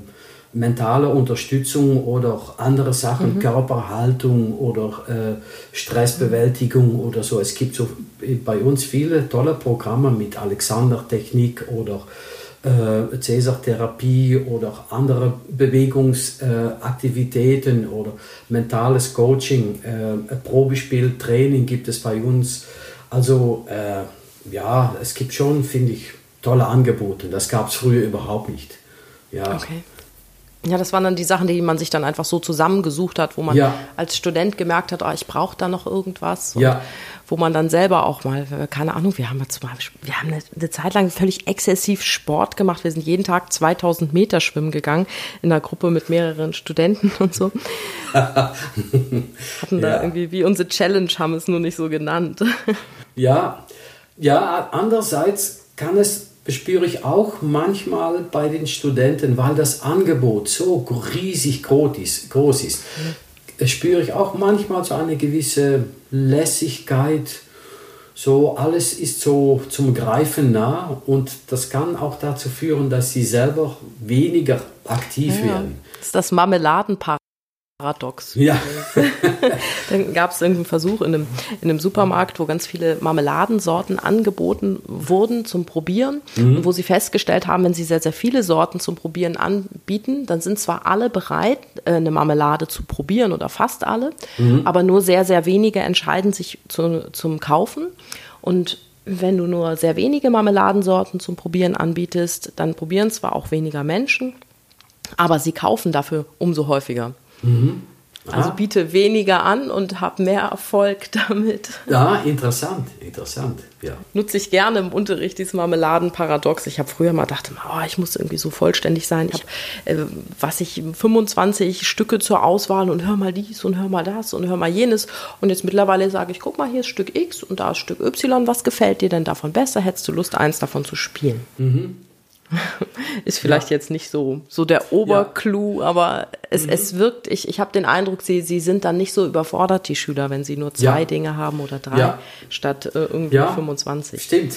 [SPEAKER 2] mentale Unterstützung oder andere Sachen, mhm. Körperhaltung oder äh, Stressbewältigung oder so. Es gibt so bei uns viele tolle Programme mit Alexander-Technik oder äh, Cäsar-Therapie oder andere Bewegungsaktivitäten äh, oder mentales Coaching, äh, Probespiel, Training gibt es bei uns. Also äh, ja, es gibt schon, finde ich, tolle Angebote. Das gab es früher überhaupt nicht. Ja.
[SPEAKER 1] Okay. Ja, das waren dann die Sachen, die man sich dann einfach so zusammengesucht hat, wo man
[SPEAKER 2] Ja.
[SPEAKER 1] als Student gemerkt hat, oh, ich brauche da noch irgendwas. Und
[SPEAKER 2] Ja.
[SPEAKER 1] Wo man dann selber auch mal, keine Ahnung, wir haben mal zum Beispiel, wir haben eine, eine Zeit lang völlig exzessiv Sport gemacht. Wir sind jeden Tag 2000 Meter schwimmen gegangen in einer Gruppe mit mehreren Studenten und so. [LAUGHS] Hatten da
[SPEAKER 2] Ja.
[SPEAKER 1] irgendwie wie unsere Challenge, haben es nur nicht so genannt.
[SPEAKER 2] Ja, ja, andererseits kann es, spüre ich auch manchmal bei den Studenten, weil das Angebot so riesig groß ist, groß ist spüre ich auch manchmal so eine gewisse Lässigkeit. So alles ist so zum Greifen nah und das kann auch dazu führen, dass sie selber weniger aktiv werden.
[SPEAKER 1] Das ist das Marmeladenparadox.
[SPEAKER 2] Ja. [LAUGHS]
[SPEAKER 1] Dann gab es irgendeinen Versuch in einem, in einem Supermarkt, wo ganz viele Marmeladensorten angeboten wurden zum Probieren. Und wo sie festgestellt haben, wenn sie sehr, sehr viele Sorten zum Probieren anbieten, dann sind zwar alle bereit, äh, eine Marmelade zu probieren oder fast alle, aber nur sehr, sehr wenige entscheiden sich zu, zum Kaufen. Und wenn du nur sehr wenige Marmeladensorten zum Probieren anbietest, dann probieren zwar auch weniger Menschen, aber sie kaufen dafür umso häufiger. Also
[SPEAKER 2] Ah.
[SPEAKER 1] biete weniger an und hab mehr Erfolg [LAUGHS] damit.
[SPEAKER 2] Ja, interessant, interessant. Ja.
[SPEAKER 1] Nutze ich gerne im Unterricht dieses Marmeladenparadox. Ich habe früher mal gedacht, oh, ich muss irgendwie so vollständig sein. Ich habe, äh, was ich, 25 Stücke zur Auswahl und hör mal dies und hör mal das und hör mal jenes. Und jetzt mittlerweile sage ich, guck mal, hier ist Stück X und da ist Stück Y. Was gefällt dir denn davon besser? Hättest du Lust, eins davon zu spielen? [LAUGHS] Ist vielleicht jetzt nicht so, so der Oberclou, aber es, es wirkt, ich, ich habe den Eindruck, sie, sie sind dann nicht so überfordert, die Schüler, wenn sie nur zwei
[SPEAKER 2] Ja.
[SPEAKER 1] Dinge haben oder drei,
[SPEAKER 2] Ja.
[SPEAKER 1] statt äh, irgendwie
[SPEAKER 2] Ja.
[SPEAKER 1] 25.
[SPEAKER 2] Stimmt.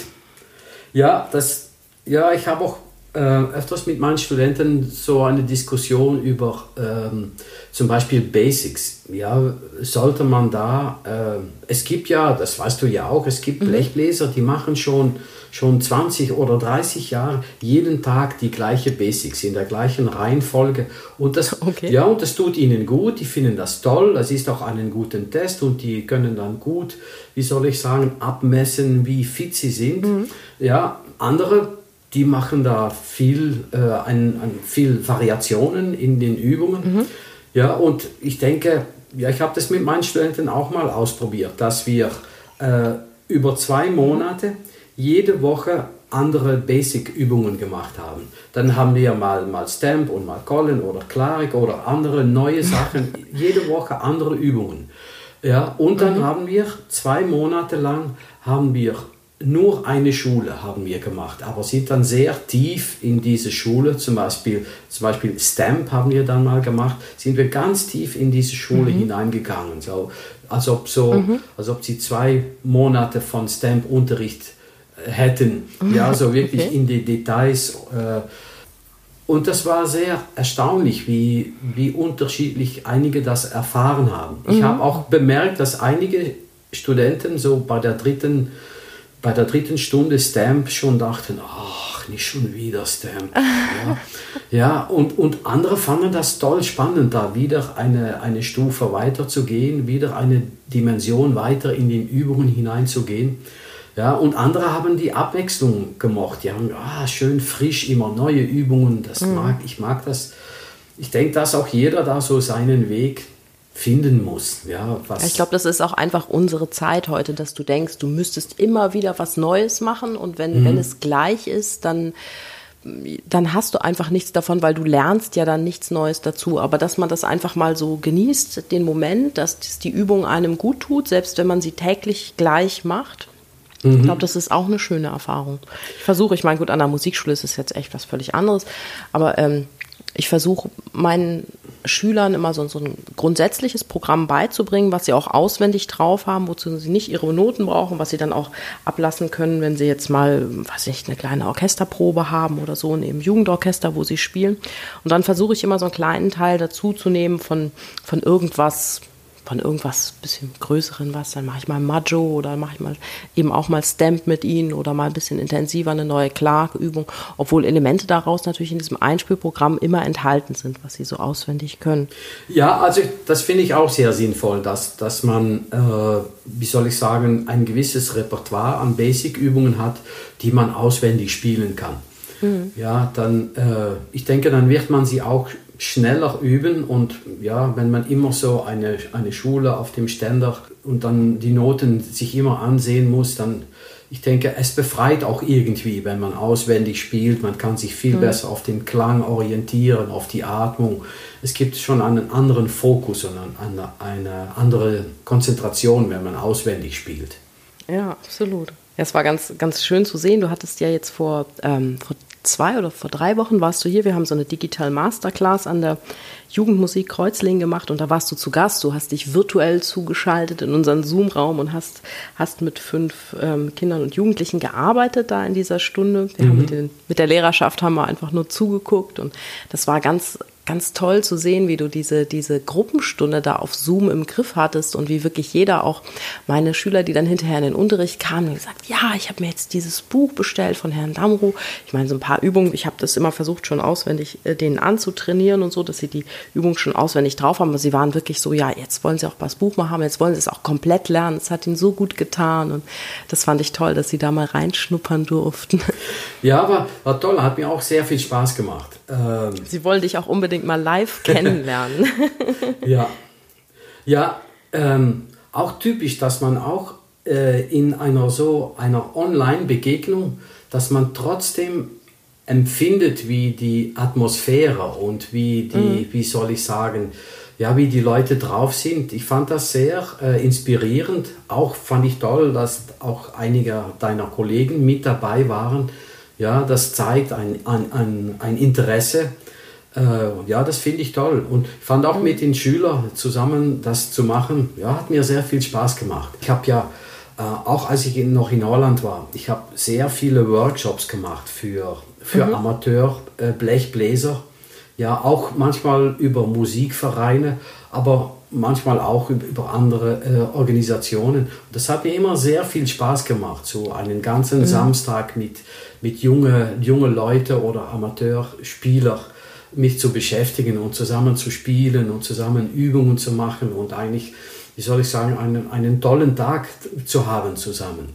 [SPEAKER 2] Ja, das, ja ich habe auch äh, öfters mit meinen Studenten so eine Diskussion über ähm, zum Beispiel Basics. Ja, sollte man da, äh, es gibt ja, das weißt du ja auch, es gibt Blechbläser, die machen schon, schon 20 oder 30 Jahre jeden Tag die gleiche Basics in der gleichen Reihenfolge. Und das, [LAUGHS]
[SPEAKER 1] Okay.
[SPEAKER 2] ja, und das tut ihnen gut, die finden das toll, das ist auch einen guten Test und die können dann gut, wie soll ich sagen, abmessen, wie fit sie sind. Ja, andere, die machen da viel, äh, ein, ein, viel Variationen in den Übungen. Ja, und ich denke, ja, ich habe das mit meinen Studenten auch mal ausprobiert, dass wir äh, über zwei Monate jede Woche andere Basic-Übungen gemacht haben. Dann haben wir mal, mal Stamp und mal Colin oder Klarik oder andere neue [LAUGHS] Sachen, jede Woche andere Übungen. Ja, und dann haben wir zwei Monate lang haben wir nur eine Schule haben wir gemacht, aber sind dann sehr tief in diese Schule, zum Beispiel, zum Beispiel Stamp haben wir dann mal gemacht, sind wir ganz tief in diese Schule hineingegangen, so, als, ob so, als ob sie zwei Monate von Stamp-Unterricht äh, hätten, ja, so [LAUGHS] wirklich
[SPEAKER 1] Okay.
[SPEAKER 2] in die Details. Äh, und das war sehr erstaunlich, wie, wie unterschiedlich einige das erfahren haben. Ich habe auch bemerkt, dass einige Studenten so bei der dritten, bei der dritten Stunde Stamp schon dachten, ach, nicht schon wieder Stamp. [LAUGHS] Ja, ja und, und andere fanden das toll spannend, da wieder eine, eine Stufe weiter zu gehen, wieder eine Dimension weiter in den Übungen hineinzugehen. Ja, und andere haben die Abwechslung gemocht. Die haben, ah, schön frisch, immer neue Übungen. Das mag, ich mag das. Ich denke, dass auch jeder da so seinen Weg finden muss. Ja, was,
[SPEAKER 1] Ich glaube, das ist auch einfach unsere Zeit heute, dass du denkst, du müsstest immer wieder was Neues machen und wenn,
[SPEAKER 2] Mhm.
[SPEAKER 1] wenn es gleich ist, dann, dann hast du einfach nichts davon, weil du lernst ja dann nichts Neues dazu. Aber dass man das einfach mal so genießt, den Moment, dass das die Übung einem gut tut, selbst wenn man sie täglich gleich macht.
[SPEAKER 2] Mhm.
[SPEAKER 1] Ich glaube, das ist auch eine schöne Erfahrung. Ich versuche, ich meine, gut, an der Musikschule ist es jetzt echt was völlig anderes, aber ähm, ich versuche meinen Schülern immer so, so ein grundsätzliches Programm beizubringen, was sie auch auswendig drauf haben, wozu sie nicht ihre Noten brauchen, was sie dann auch ablassen können, wenn sie jetzt mal, weiß ich, eine kleine Orchesterprobe haben oder so, in ihrem Jugendorchester, wo sie spielen. Und dann versuche ich immer so einen kleinen Teil dazu zu nehmen von, von irgendwas, von irgendwas bisschen größeren was, dann mache ich mal Majo oder mache ich mal eben auch mal Stamp mit ihnen oder mal ein bisschen intensiver eine neue Clark-Übung, obwohl Elemente daraus natürlich in diesem Einspielprogramm immer enthalten sind, was sie so auswendig können.
[SPEAKER 2] Ja, also das finde ich auch sehr sinnvoll, dass, dass man, äh, wie soll ich sagen, ein gewisses Repertoire an Basic-Übungen hat, die man auswendig spielen kann. Ja, dann, äh, ich denke, dann wird man sie auch schneller üben und ja, wenn man immer so eine, eine Schule auf dem Ständer und dann die Noten sich immer ansehen muss, dann ich denke, es befreit auch irgendwie, wenn man auswendig spielt. Man kann sich viel mhm. besser auf den Klang orientieren, auf die Atmung. Es gibt schon einen anderen Fokus und eine andere Konzentration, wenn man auswendig spielt.
[SPEAKER 1] Ja, absolut. Ja, es war ganz, ganz schön zu sehen. Du hattest ja jetzt vor, ähm, vor zwei oder vor drei Wochen warst du hier. Wir haben so eine Digital Masterclass an der Jugendmusik Kreuzlingen gemacht und da warst du zu Gast. Du hast dich virtuell zugeschaltet in unseren Zoom-Raum und hast, hast mit fünf ähm, Kindern und Jugendlichen gearbeitet da in dieser Stunde. Wir mhm. haben mit, den, mit der Lehrerschaft haben wir einfach nur zugeguckt und das war ganz, ganz toll zu sehen, wie du diese, diese Gruppenstunde da auf Zoom im Griff hattest und wie wirklich jeder, auch meine Schüler, die dann hinterher in den Unterricht kamen, und gesagt, ja, ich habe mir jetzt dieses Buch bestellt von Herrn Damru. Ich meine, so ein paar Übungen, ich habe das immer versucht, schon auswendig äh, denen anzutrainieren und so, dass sie die Übung schon auswendig drauf haben. Aber sie waren wirklich so, ja, jetzt wollen sie auch das Buch mal haben, jetzt wollen sie es auch komplett lernen. Es hat ihnen so gut getan und das fand ich toll, dass sie da mal reinschnuppern durften.
[SPEAKER 2] Ja, aber war toll, hat mir auch sehr viel Spaß gemacht.
[SPEAKER 1] Ähm, sie wollen dich auch unbedingt mal live [LAUGHS] kennenlernen.
[SPEAKER 2] ja, ja, ähm, auch typisch, dass man auch äh, in einer so einer Online-Begegnung, dass man trotzdem empfindet, wie die Atmosphäre und wie die, mhm. wie soll ich sagen, ja, wie die Leute drauf sind. Ich fand das sehr äh, inspirierend. Auch fand ich toll, dass auch einige deiner Kollegen mit dabei waren. Ja, das zeigt ein, ein, ein, ein Interesse. Äh, ja, das finde ich toll. Und ich fand auch mit den Schülern zusammen das zu machen, ja, hat mir sehr viel Spaß gemacht. Ich habe ja äh, auch als ich noch in Holland war, ich habe sehr viele Workshops gemacht für für mhm. Amateur-Blechbläser. Äh, ja, auch manchmal über Musikvereine, aber manchmal auch über andere äh, Organisationen. Das hat mir immer sehr viel Spaß gemacht, so einen ganzen mhm. Samstag mit, mit junge, junge Leute oder Amateurspieler mich zu beschäftigen und zusammen zu spielen und zusammen Übungen zu machen und eigentlich, wie soll ich sagen, einen, einen tollen Tag zu haben zusammen.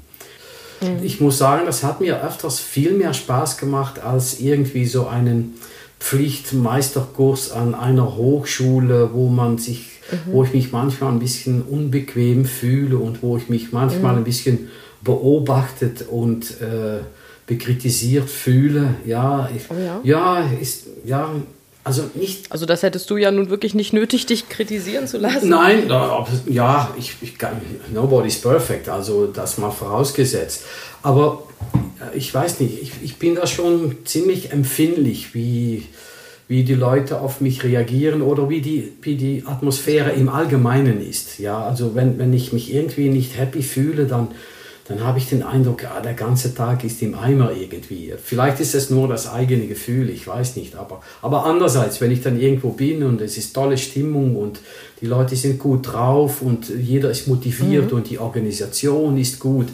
[SPEAKER 2] Mhm. Ich muss sagen, das hat mir öfters viel mehr Spaß gemacht als irgendwie so einen Pflichtmeisterkurs an einer Hochschule, wo man sich, mhm. wo ich mich manchmal ein bisschen unbequem fühle und wo ich mich manchmal mhm. ein bisschen beobachtet und äh, bekritisiert fühle. Ja, ich, oh ja. ja, ist, ja, also nicht.
[SPEAKER 1] Also das hättest du ja nun wirklich nicht nötig, dich kritisieren zu lassen.
[SPEAKER 2] Nein, ja, ich, ich kann, nobody's perfect, also das mal vorausgesetzt. Aber äh, ich weiß nicht, ich, ich bin da schon ziemlich empfindlich, wie, wie die Leute auf mich reagieren oder wie die, wie die Atmosphäre im Allgemeinen ist. Ja, also wenn, wenn ich mich irgendwie nicht happy fühle, dann dann habe ich den Eindruck, ja, der ganze Tag ist im Eimer irgendwie. Vielleicht ist es nur das eigene Gefühl, ich weiß nicht. Aber, aber andererseits, wenn ich dann irgendwo bin und es ist tolle Stimmung und die Leute sind gut drauf und jeder ist motiviert mhm. und die Organisation ist gut,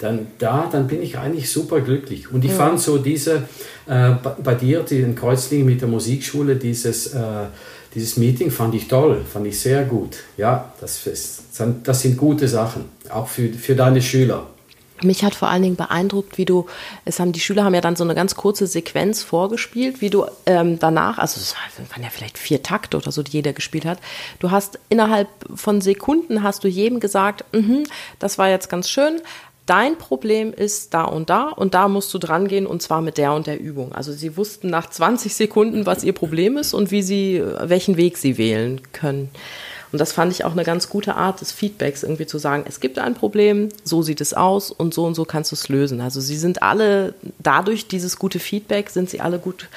[SPEAKER 2] dann, da, dann bin ich eigentlich super glücklich. Und ich ja. fand so diese, äh, bei dir, den Kreuzling mit der Musikschule, dieses, äh, dieses Meeting fand ich toll, fand ich sehr gut. Ja, das, ist, das sind gute Sachen, auch für, für deine Schüler.
[SPEAKER 1] Mich hat vor allen Dingen beeindruckt, wie du, es haben die Schüler haben ja dann so eine ganz kurze Sequenz vorgespielt, wie du ähm, danach, also es waren ja vielleicht vier Takte oder so, die jeder gespielt hat. Du hast innerhalb von Sekunden hast du jedem gesagt, mm das war jetzt ganz schön. Dein Problem ist da und da und da musst du dran gehen und zwar mit der und der Übung. Also sie wussten nach 20 Sekunden, was ihr Problem ist und wie sie, welchen Weg sie wählen können. Und das fand ich auch eine ganz gute Art des Feedbacks, irgendwie zu sagen, es gibt ein Problem, so sieht es aus und so und so kannst du es lösen. Also sie sind alle, dadurch dieses gute Feedback, sind sie alle gut,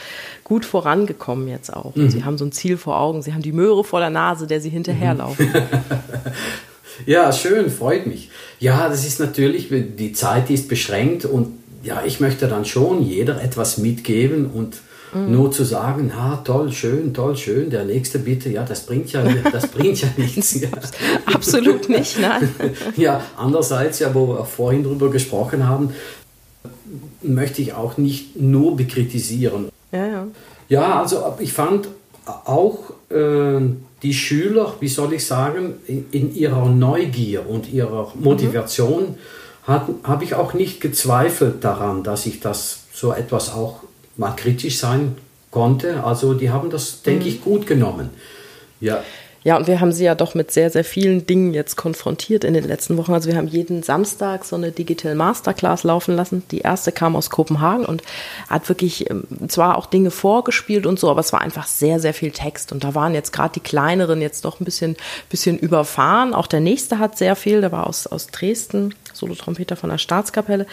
[SPEAKER 1] gut vorangekommen jetzt auch. Mhm. Sie haben so ein Ziel vor Augen, sie haben die Möhre vor der Nase, der sie hinterherlaufen. [LAUGHS]
[SPEAKER 2] ja, schön, freut mich. Ja, das ist natürlich, die Zeit ist beschränkt und ja, ich möchte dann schon jeder etwas mitgeben und Mhm. Nur zu sagen, ha, toll, schön, toll, schön, der nächste bitte, ja, das bringt ja, das bringt ja nichts. Ja. [LAUGHS]
[SPEAKER 1] Absolut nicht, nein. [LAUGHS]
[SPEAKER 2] ja, andererseits, ja, wo wir vorhin drüber gesprochen haben, möchte ich auch nicht nur bekritisieren.
[SPEAKER 1] Ja, ja.
[SPEAKER 2] Ja, also ich fand auch äh, die Schüler, wie soll ich sagen, in, in ihrer Neugier und ihrer Motivation mhm. habe ich auch nicht gezweifelt daran, dass ich das so etwas auch mal kritisch sein konnte. Also die haben das, denke ich, gut genommen. Ja.
[SPEAKER 1] Ja, und wir haben sie ja doch mit sehr, sehr vielen Dingen jetzt konfrontiert in den letzten Wochen. Also wir haben jeden Samstag so eine Digital Masterclass laufen lassen. Die erste kam aus Kopenhagen und hat wirklich ähm, zwar auch Dinge vorgespielt und so, aber es war einfach sehr, sehr viel Text. Und da waren jetzt gerade die kleineren jetzt doch ein bisschen, bisschen überfahren. Auch der nächste hat sehr viel, der war aus, aus Dresden, Solotrompeter von der Staatskapelle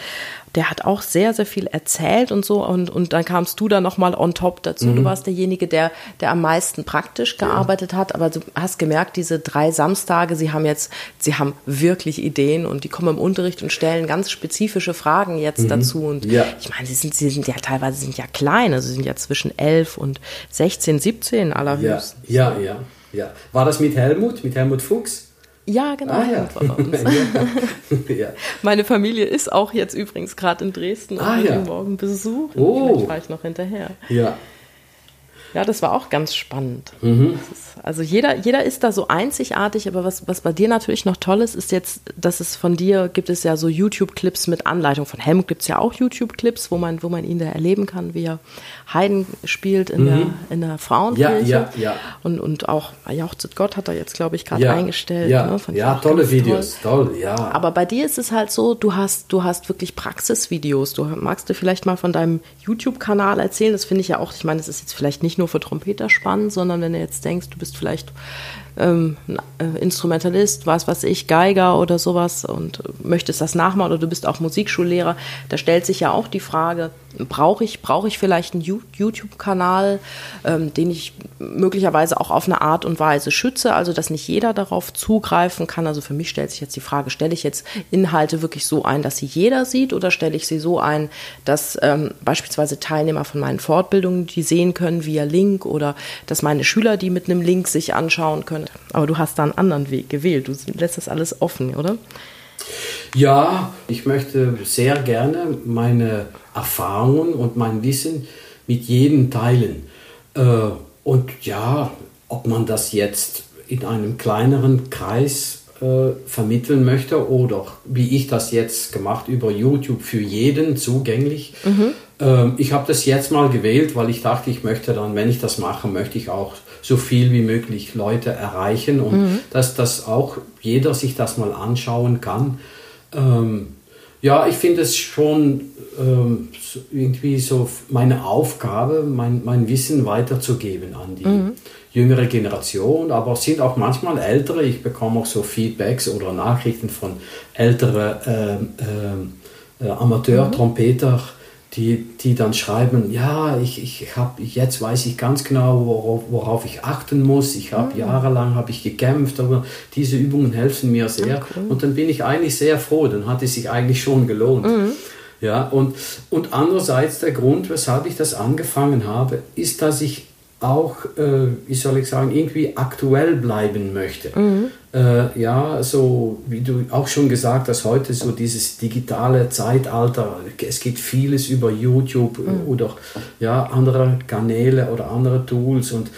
[SPEAKER 1] der hat auch sehr, sehr viel erzählt und so. Und, und dann kamst du da nochmal on top dazu. Mhm. Du warst derjenige, der, der am meisten praktisch gearbeitet ja. hat. Aber du hast gemerkt, diese drei Samstage, sie haben jetzt, sie haben wirklich Ideen und die kommen im Unterricht und stellen ganz spezifische Fragen jetzt mhm. dazu. Und ja. ich meine, sie sind, sie sind ja teilweise sind ja klein. Also sie sind ja zwischen elf und 16, 17 allerhöchstens.
[SPEAKER 2] Ja, ja, ja. ja. War das mit Helmut, mit Helmut Fuchs?
[SPEAKER 1] Ja, genau. Ah, [LAUGHS] ja. ja. Meine Familie ist auch jetzt übrigens gerade in Dresden und ah, ja. morgen besuchen. Oh. Vielleicht fahre ich noch hinterher.
[SPEAKER 2] Ja.
[SPEAKER 1] Ja, das war auch ganz spannend. Mhm. Ist, also jeder, jeder ist da so einzigartig, aber was, was bei dir natürlich noch toll ist, ist jetzt, dass es von dir gibt es ja so YouTube-Clips mit Anleitung. Von Helmut gibt es ja auch YouTube-Clips, wo man, wo man ihn da erleben kann, wie er Haydn spielt in, mhm. der, in der Frauenkirche.
[SPEAKER 2] Ja, ja, ja.
[SPEAKER 1] Und, und auch Jauchzet Gott hat er jetzt, glaube ich, gerade ja, eingestellt.
[SPEAKER 2] Ja, ne? ja tolle Videos, toll. toll. ja.
[SPEAKER 1] Aber bei dir ist es halt so, du hast, du hast wirklich Praxisvideos. Du magst du vielleicht mal von deinem YouTube-Kanal erzählen? Das finde ich ja auch, ich meine, das ist jetzt vielleicht nicht nur für Trompeter spannend, sondern wenn du jetzt denkst, du bist vielleicht ähm, äh, Instrumentalist, was weiß ich, Geiger oder sowas und möchtest das nachmachen oder du bist auch Musikschullehrer, da stellt sich ja auch die Frage, brauche ich, brauche ich vielleicht einen YouTube-Kanal, ähm, den ich möglicherweise auch auf eine Art und Weise schütze, also dass nicht jeder darauf zugreifen kann. Also für mich stellt sich jetzt die Frage, stelle ich jetzt Inhalte wirklich so ein, dass sie jeder sieht oder stelle ich sie so ein, dass ähm, beispielsweise Teilnehmer von meinen Fortbildungen die sehen können via Link oder dass meine Schüler die mit einem Link sich anschauen können. Aber du hast da einen anderen Weg gewählt. Du lässt das alles offen, oder?
[SPEAKER 2] Ja, ich möchte sehr gerne meine Erfahrungen und mein Wissen mit jedem teilen. Äh, und ja, ob man das jetzt in einem kleineren Kreis äh, vermitteln möchte oder wie ich das jetzt gemacht über YouTube für jeden zugänglich. Mhm. Ähm, ich habe das jetzt mal gewählt, weil ich dachte, ich möchte dann, wenn ich das mache, möchte ich auch so viel wie möglich Leute erreichen und mhm. dass das auch jeder sich das mal anschauen kann. Ähm, ja, ich finde es schon ähm, irgendwie so meine Aufgabe, mein, mein Wissen weiterzugeben an die mhm. jüngere Generation, aber es sind auch manchmal ältere. Ich bekomme auch so Feedbacks oder Nachrichten von älteren äh, äh, Amateur-Trompeter. Mhm die, die dann schreiben, ja, ich, ich habe jetzt weiß ich ganz genau, worauf, worauf ich achten muss. Ich habe mhm. jahrelang habe ich gekämpft, aber diese Übungen helfen mir sehr. Ah, cool. Und dann bin ich eigentlich sehr froh, dann hat es sich eigentlich schon gelohnt. Mhm. Ja, und, und andererseits der Grund, weshalb ich das angefangen habe, ist, dass ich auch, äh, wie soll ich sagen, irgendwie aktuell bleiben möchte. Mhm. Äh, ja, so wie du auch schon gesagt hast, heute so dieses digitale Zeitalter, es gibt vieles über YouTube mhm. oder ja, andere Kanäle oder andere Tools und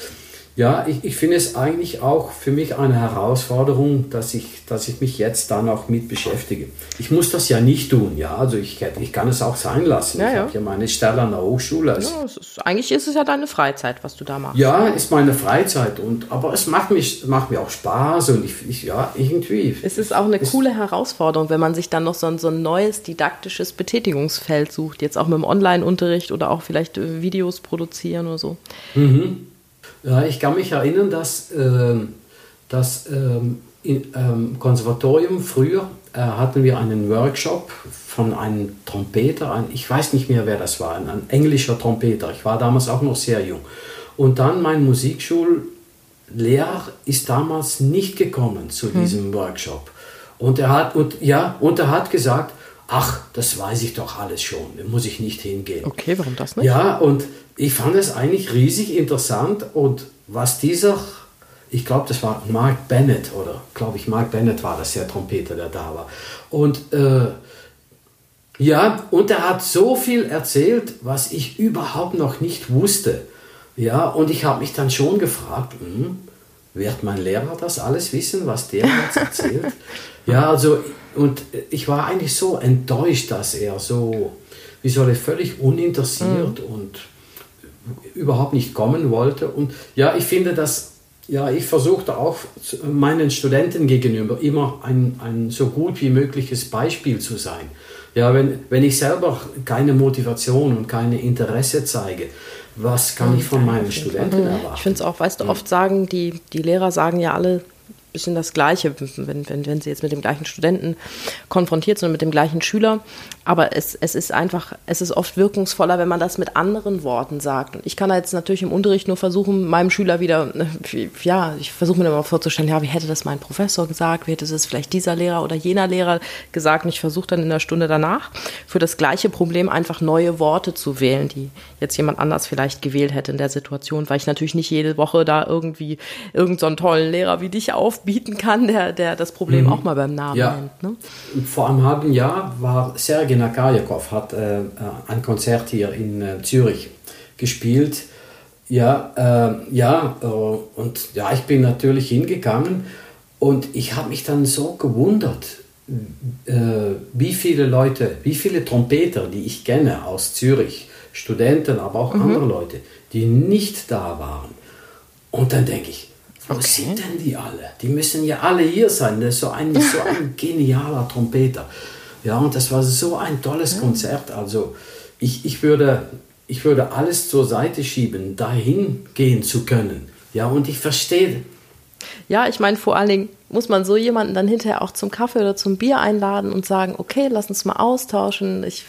[SPEAKER 2] ja, ich, ich finde es eigentlich auch für mich eine Herausforderung, dass ich, dass ich mich jetzt dann auch mit beschäftige. Ich muss das ja nicht tun, ja, also ich, ich kann es auch sein lassen. Ja, ich ja. habe ja meine Stelle an der Hochschule.
[SPEAKER 1] Ja, ist, eigentlich ist es ja deine Freizeit, was du da machst.
[SPEAKER 2] Ja, ist meine Freizeit, und, aber es macht, mich, macht mir auch Spaß und ich, ich ja, irgendwie.
[SPEAKER 1] Es ist auch eine es, coole Herausforderung, wenn man sich dann noch so ein, so ein neues didaktisches Betätigungsfeld sucht, jetzt auch mit dem Online-Unterricht oder auch vielleicht äh, Videos produzieren oder so.
[SPEAKER 2] Mhm. Ja, ich kann mich erinnern, dass, äh, dass ähm, im ähm, Konservatorium früher äh, hatten wir einen Workshop von einem Trompeter, ein, ich weiß nicht mehr, wer das war, ein, ein englischer Trompeter. Ich war damals auch noch sehr jung. Und dann mein Musikschullehrer ist damals nicht gekommen zu hm. diesem. Workshop. Und er hat, und, ja, und er hat gesagt, ach, das weiß ich doch alles schon, da muss ich nicht hingehen.
[SPEAKER 1] Okay, warum das nicht?
[SPEAKER 2] Ja, und ich fand es eigentlich riesig interessant und was dieser, ich glaube, das war Mark Bennett oder glaube ich, Mark Bennett war das, der Trompeter, der da war. Und äh, ja, und er hat so viel erzählt, was ich überhaupt noch nicht wusste. Ja, und ich habe mich dann schon gefragt, hm, wird mein Lehrer das alles wissen, was der jetzt erzählt? [LAUGHS] ja, also, und ich war eigentlich so enttäuscht, dass er so, wie soll ich, völlig uninteressiert mhm. und überhaupt nicht kommen wollte. Und ja, ich finde, dass ja, ich versuchte auch meinen Studenten gegenüber immer ein, ein so gut wie mögliches Beispiel zu sein. Ja, wenn, wenn ich selber keine Motivation und keine Interesse zeige, was kann ich von meinen Studenten erwarten?
[SPEAKER 1] Ich finde es auch, weißt du, oft sagen die, die Lehrer sagen ja alle, bisschen das Gleiche, wenn, wenn, wenn sie jetzt mit dem gleichen Studenten konfrontiert sind, mit dem gleichen Schüler. Aber es, es ist einfach, es ist oft wirkungsvoller, wenn man das mit anderen Worten sagt. Und ich kann da jetzt natürlich im Unterricht nur versuchen, meinem Schüler wieder, ja, ich versuche mir immer vorzustellen, ja, wie hätte das mein Professor gesagt, wie hätte es vielleicht dieser Lehrer oder jener Lehrer gesagt. Und ich versuche dann in der Stunde danach für das gleiche Problem einfach neue Worte zu wählen, die jetzt jemand anders vielleicht gewählt hätte in der Situation, weil ich natürlich nicht jede Woche da irgendwie irgendeinen so tollen Lehrer wie dich aufbieten kann, der, der das Problem mhm. auch mal beim Namen
[SPEAKER 2] ja.
[SPEAKER 1] nennt. Ne?
[SPEAKER 2] Vor einem halben Jahr war Sergei Nakarjakov hat äh, äh, ein Konzert hier in äh, Zürich gespielt. Ja, äh, ja, äh, und ja, ich bin natürlich hingegangen und ich habe mich dann so gewundert, äh, wie viele Leute, wie viele Trompeter, die ich kenne aus Zürich, Studenten, aber auch mhm. andere Leute, die nicht da waren. Und dann denke ich, wo okay. sind denn die alle? Die müssen ja alle hier sein. Das ist so ein, so ein [LAUGHS] genialer Trompeter. Ja, und das war so ein tolles Konzert. Also ich, ich, würde, ich würde alles zur Seite schieben, dahin gehen zu können. Ja, und ich verstehe.
[SPEAKER 1] Ja, ich meine, vor allen Dingen muss man so jemanden dann hinterher auch zum Kaffee oder zum Bier einladen und sagen, okay, lass uns mal austauschen. Ich,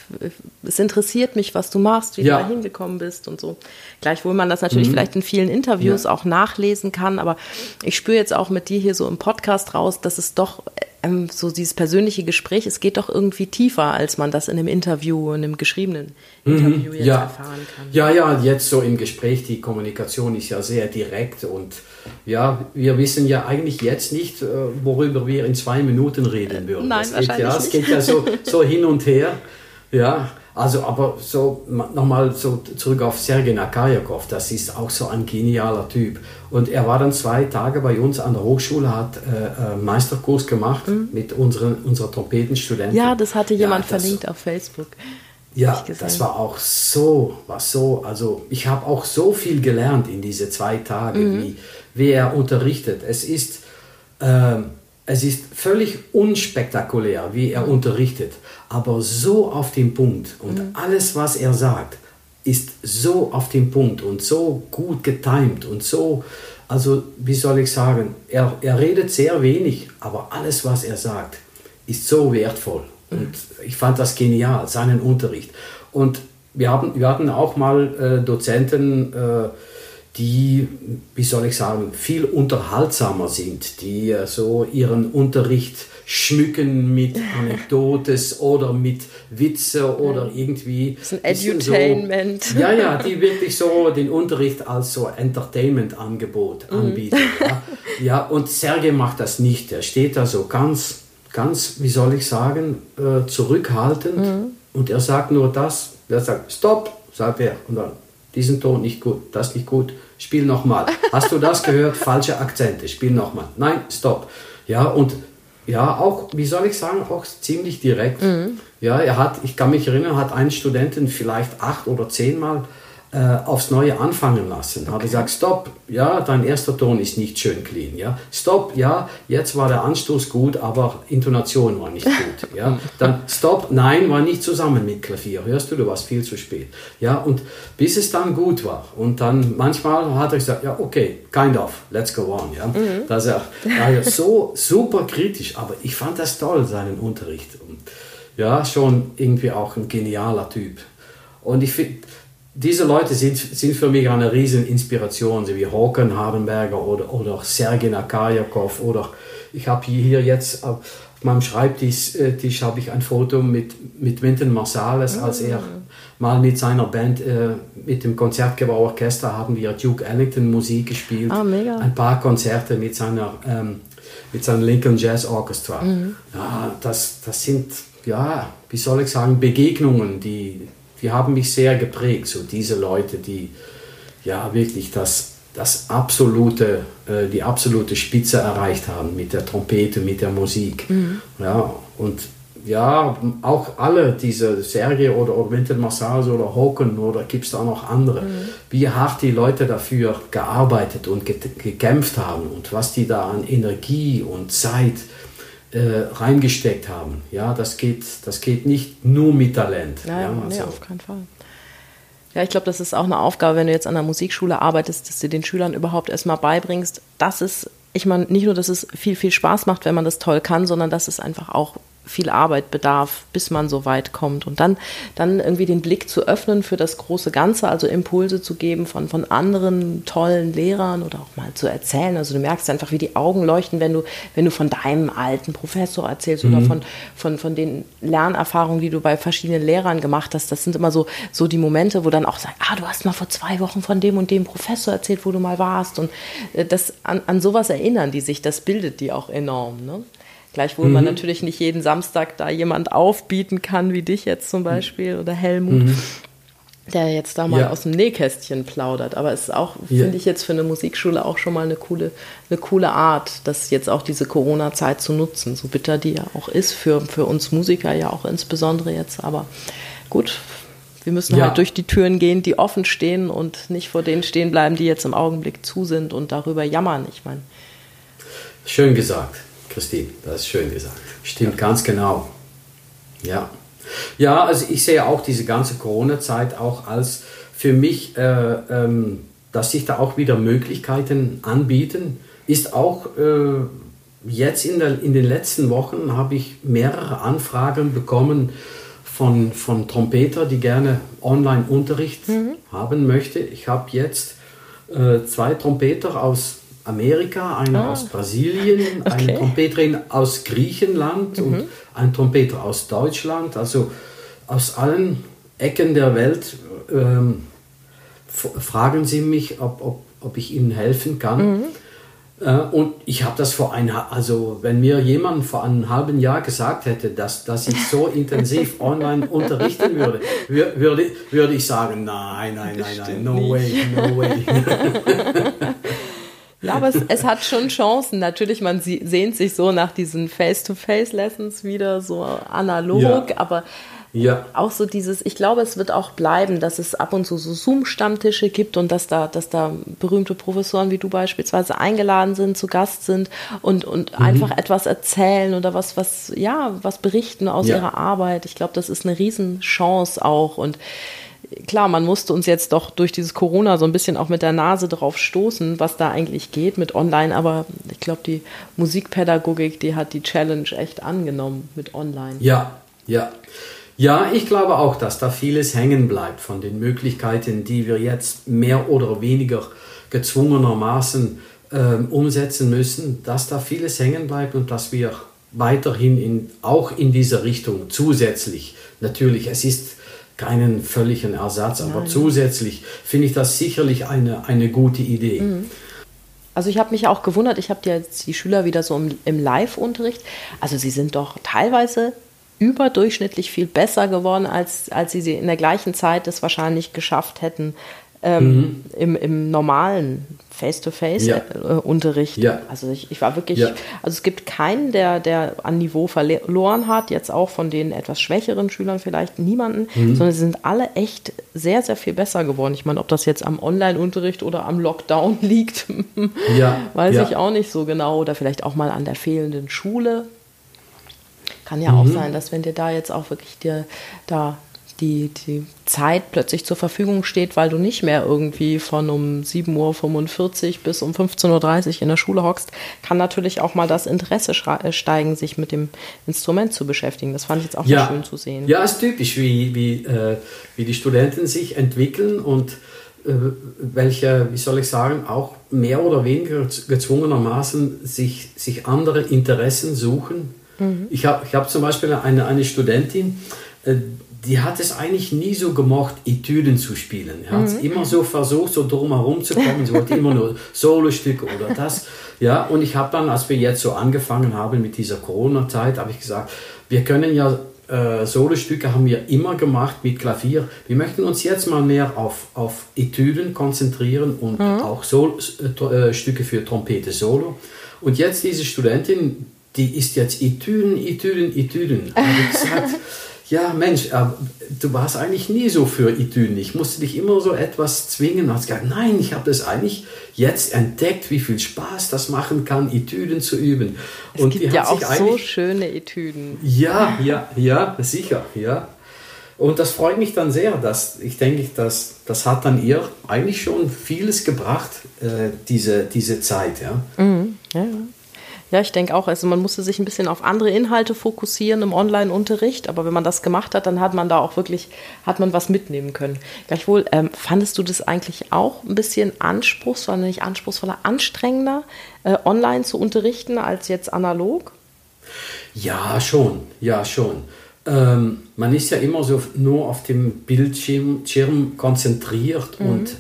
[SPEAKER 1] es interessiert mich, was du machst, wie ja. du da hingekommen bist und so. Gleichwohl man das natürlich mhm. vielleicht in vielen Interviews ja. auch nachlesen kann, aber ich spüre jetzt auch mit dir hier so im Podcast raus, dass es doch ähm, so dieses persönliche Gespräch, es geht doch irgendwie tiefer, als man das in einem Interview, in einem geschriebenen mhm. Interview
[SPEAKER 2] jetzt ja. erfahren kann. Ja, ja, jetzt so im Gespräch, die Kommunikation ist ja sehr direkt und ja, wir wissen ja eigentlich jetzt nicht, äh, worüber wir in zwei Minuten reden würden.
[SPEAKER 1] Nein,
[SPEAKER 2] es
[SPEAKER 1] wahrscheinlich
[SPEAKER 2] geht, ja,
[SPEAKER 1] nicht.
[SPEAKER 2] Es geht ja so, [LAUGHS] so hin und her. Ja, also, aber so nochmal so zurück auf Sergei Nakarjakov, das ist auch so ein genialer Typ. Und er war dann zwei Tage bei uns an der Hochschule, hat äh, einen Meisterkurs gemacht mhm. mit unseren, unserer Trompetenstudenten.
[SPEAKER 1] Ja, das hatte jemand ja, das, verlinkt auf Facebook.
[SPEAKER 2] Ja, das war auch so, war so, also ich habe auch so viel gelernt in diese zwei Tage, mhm. wie, wie er unterrichtet. Es ist, äh, es ist völlig unspektakulär, wie er unterrichtet aber so auf den Punkt. Und mhm. alles, was er sagt, ist so auf den Punkt und so gut getimt und so, also wie soll ich sagen, er, er redet sehr wenig, aber alles, was er sagt, ist so wertvoll. Mhm. Und ich fand das genial, seinen Unterricht. Und wir, haben, wir hatten auch mal äh, Dozenten, äh, die, wie soll ich sagen, viel unterhaltsamer sind, die äh, so ihren Unterricht schmücken mit [LAUGHS] Anekdotes oder mit Witze oder irgendwie.
[SPEAKER 1] Das ist ein Edutainment.
[SPEAKER 2] So, ja, ja, die wirklich so den Unterricht als so Entertainment-Angebot mhm. anbieten. Ja. ja, und Sergei macht das nicht. Er steht da so ganz, ganz, wie soll ich sagen, äh, zurückhaltend mhm. und er sagt nur das. Er sagt, stopp, sagt er. Und dann, diesen Ton nicht gut, das nicht gut, spiel nochmal. Hast du das gehört? Falsche Akzente, spiel nochmal. Nein, stopp. Ja, und ja, auch, wie soll ich sagen, auch ziemlich direkt. Mhm. Ja, er hat, ich kann mich erinnern, hat einen Studenten vielleicht acht oder zehnmal äh, aufs Neue anfangen lassen. Okay. Hat gesagt, stopp, ja, dein erster Ton ist nicht schön clean, ja. Stopp, ja, jetzt war der Anstoß gut, aber Intonation war nicht gut, [LAUGHS] ja. Dann stopp, nein, war nicht zusammen mit Klavier. Hörst du, du warst viel zu spät. Ja, und bis es dann gut war. Und dann manchmal hat er gesagt, ja, okay, kind of, let's go on, ja. Mhm. Dass er, ja, so super kritisch, aber ich fand das toll, seinen Unterricht. Und ja, schon irgendwie auch ein genialer Typ. Und ich finde, diese Leute sind, sind für mich eine riesen Inspiration, so wie Håkan Hardenberger oder, oder Sergei Nakarjakov oder ich habe hier jetzt auf meinem Schreibtisch äh, Tisch habe ich ein Foto mit, mit Winton Marsalis, als er mal mit seiner Band, äh, mit dem Konzertgebauorchester haben wir Duke Ellington Musik gespielt.
[SPEAKER 1] Ah, mega.
[SPEAKER 2] Ein paar Konzerte mit seiner, ähm, mit seinem Lincoln Jazz Orchestra. Mhm. Ja, das, das sind, ja, wie soll ich sagen, Begegnungen, die, die haben mich sehr geprägt. So diese Leute, die ja wirklich das, das absolute, äh, die absolute Spitze erreicht haben mit der Trompete, mit der Musik. Mhm. Ja, und ja, auch alle diese Serge oder, Winter Massage oder Hoken oder gibt es da noch andere, mhm. wie hart die Leute dafür gearbeitet und gekämpft haben und was die da an Energie und Zeit äh, reingesteckt haben. Ja, das geht, das geht nicht nur mit Talent.
[SPEAKER 1] Ja,
[SPEAKER 2] ja
[SPEAKER 1] also. nee, auf keinen Fall. Ja, ich glaube, das ist auch eine Aufgabe, wenn du jetzt an der Musikschule arbeitest, dass du den Schülern überhaupt erstmal beibringst, dass es, ich meine, nicht nur, dass es viel, viel Spaß macht, wenn man das toll kann, sondern dass es einfach auch viel Arbeit bedarf, bis man so weit kommt. Und dann, dann irgendwie den Blick zu öffnen für das große Ganze, also Impulse zu geben von, von anderen tollen Lehrern oder auch mal zu erzählen. Also du merkst einfach, wie die Augen leuchten, wenn du, wenn du von deinem alten Professor erzählst mhm. oder von, von, von den Lernerfahrungen, die du bei verschiedenen Lehrern gemacht hast. Das sind immer so, so die Momente, wo dann auch sagst, ah, du hast mal vor zwei Wochen von dem und dem Professor erzählt, wo du mal warst. Und äh, das, an, an sowas erinnern die sich, das bildet die auch enorm. Ne? Gleichwohl mhm. man natürlich nicht jeden Samstag da jemand aufbieten kann, wie dich jetzt zum Beispiel oder Helmut, mhm. der jetzt da mal ja. aus dem Nähkästchen plaudert. Aber es ist auch, ja. finde ich jetzt für eine Musikschule auch schon mal eine coole, eine coole Art, das jetzt auch diese Corona-Zeit zu nutzen, so bitter die ja auch ist, für, für uns Musiker ja auch insbesondere jetzt. Aber gut, wir müssen ja. halt durch die Türen gehen, die offen stehen und nicht vor denen stehen bleiben, die jetzt im Augenblick zu sind und darüber jammern. Ich meine.
[SPEAKER 2] Schön gesagt. Christine, das ist schön gesagt. Stimmt ganz genau. Ja. Ja, also ich sehe auch diese ganze Corona-Zeit auch als für mich, äh, ähm, dass sich da auch wieder Möglichkeiten anbieten, ist auch äh, jetzt in, der, in den letzten Wochen habe ich mehrere Anfragen bekommen von, von Trompeter, die gerne Online-Unterricht mhm. haben möchte. Ich habe jetzt äh, zwei Trompeter aus Amerika, einer ah. aus Brasilien, okay. eine Trompeterin aus Griechenland mhm. und ein Trompeter aus Deutschland. Also aus allen Ecken der Welt ähm, fragen sie mich, ob, ob, ob ich ihnen helfen kann. Mhm. Äh, und ich habe das vor ein, also wenn mir jemand vor einem halben Jahr gesagt hätte, dass, dass ich so [LAUGHS] intensiv online unterrichten würde, würde, würde ich sagen, nein, nein, nein, nein, no way, no [LAUGHS] way.
[SPEAKER 1] Ja, aber es, es, hat schon Chancen. Natürlich, man sehnt sich so nach diesen Face-to-Face-Lessons wieder, so analog, ja. aber ja. auch so dieses, ich glaube, es wird auch bleiben, dass es ab und zu so Zoom-Stammtische gibt und dass da, dass da berühmte Professoren wie du beispielsweise eingeladen sind, zu Gast sind und, und mhm. einfach etwas erzählen oder was, was, ja, was berichten aus ja. ihrer Arbeit. Ich glaube, das ist eine Riesenchance auch und klar, man musste uns jetzt doch durch dieses Corona so ein bisschen auch mit der Nase drauf stoßen, was da eigentlich geht mit Online. Aber ich glaube, die Musikpädagogik, die hat die Challenge echt angenommen mit Online.
[SPEAKER 2] Ja, ja. Ja, ich glaube auch, dass da vieles hängen bleibt von den Möglichkeiten, die wir jetzt mehr oder weniger gezwungenermaßen äh, umsetzen müssen, dass da vieles hängen bleibt und dass wir weiterhin in, auch in dieser Richtung zusätzlich, natürlich, es ist keinen völligen Ersatz, aber Nein. zusätzlich finde ich das sicherlich eine, eine gute Idee. Mhm.
[SPEAKER 1] Also ich habe mich auch gewundert, ich habe jetzt die Schüler wieder so im, im Live-Unterricht. Also sie sind doch teilweise überdurchschnittlich viel besser geworden, als, als sie in der gleichen Zeit es wahrscheinlich geschafft hätten, ähm, mhm. im, im normalen Face-to-Face-Unterricht. Ja. Also ich, ich war wirklich, ja. also es gibt keinen, der, der an Niveau verloren hat, jetzt auch von den etwas schwächeren Schülern vielleicht niemanden, mhm. sondern sie sind alle echt sehr, sehr viel besser geworden. Ich meine, ob das jetzt am Online-Unterricht oder am Lockdown [LAUGHS] liegt, ja. weiß ich auch nicht so genau. Oder vielleicht auch mal an der fehlenden Schule. Kann ja mhm. auch sein, dass wenn dir da jetzt auch wirklich dir da die, die Zeit plötzlich zur Verfügung steht, weil du nicht mehr irgendwie von um 7.45 Uhr bis um 15.30 Uhr in der Schule hockst, kann natürlich auch mal das Interesse äh, steigen, sich mit dem Instrument zu beschäftigen. Das fand ich jetzt auch ja. schön zu sehen.
[SPEAKER 2] Ja, es ist typisch, wie, wie, äh, wie die Studenten sich entwickeln und äh, welche, wie soll ich sagen, auch mehr oder weniger gezwungenermaßen sich, sich andere Interessen suchen. Mhm. Ich habe ich hab zum Beispiel eine, eine Studentin, äh, die hat es eigentlich nie so gemocht, Etüden zu spielen. Er hat mhm. immer so versucht, so drumherum zu kommen. Sie wollte immer nur [LAUGHS] Solostücke oder das. Ja, und ich habe dann, als wir jetzt so angefangen haben mit dieser Corona-Zeit, habe ich gesagt, wir können ja äh, Solostücke haben wir immer gemacht mit Klavier. Wir möchten uns jetzt mal mehr auf, auf Etüden konzentrieren und mhm. auch Sol, äh, Stücke für Trompete Solo. Und jetzt diese Studentin, die ist jetzt Etüden, Etüden, Etüden. habe ich gesagt, [LAUGHS] ja Mensch, äh, du warst eigentlich nie so für Etüden. Ich musste dich immer so etwas zwingen. Und hast gesagt, nein, ich habe das eigentlich jetzt entdeckt, wie viel Spaß das machen kann, Etüden zu üben.
[SPEAKER 1] Es und gibt ja auch so schöne Etüden.
[SPEAKER 2] Ja, ja, ja, sicher, ja. Und das freut mich dann sehr, dass ich denke, dass das hat dann ihr eigentlich schon vieles gebracht, äh, diese, diese Zeit. Ja.
[SPEAKER 1] Mhm. ja. Ja, ich denke auch, also man musste sich ein bisschen auf andere Inhalte fokussieren im Online-Unterricht, aber wenn man das gemacht hat, dann hat man da auch wirklich, hat man was mitnehmen können. Gleichwohl, ähm, fandest du das eigentlich auch ein bisschen anspruchsvoller, nicht anspruchsvoller, anstrengender, äh, online zu unterrichten als jetzt analog?
[SPEAKER 2] Ja, schon, ja, schon. Ähm, man ist ja immer so nur auf dem Bildschirm konzentriert mhm. und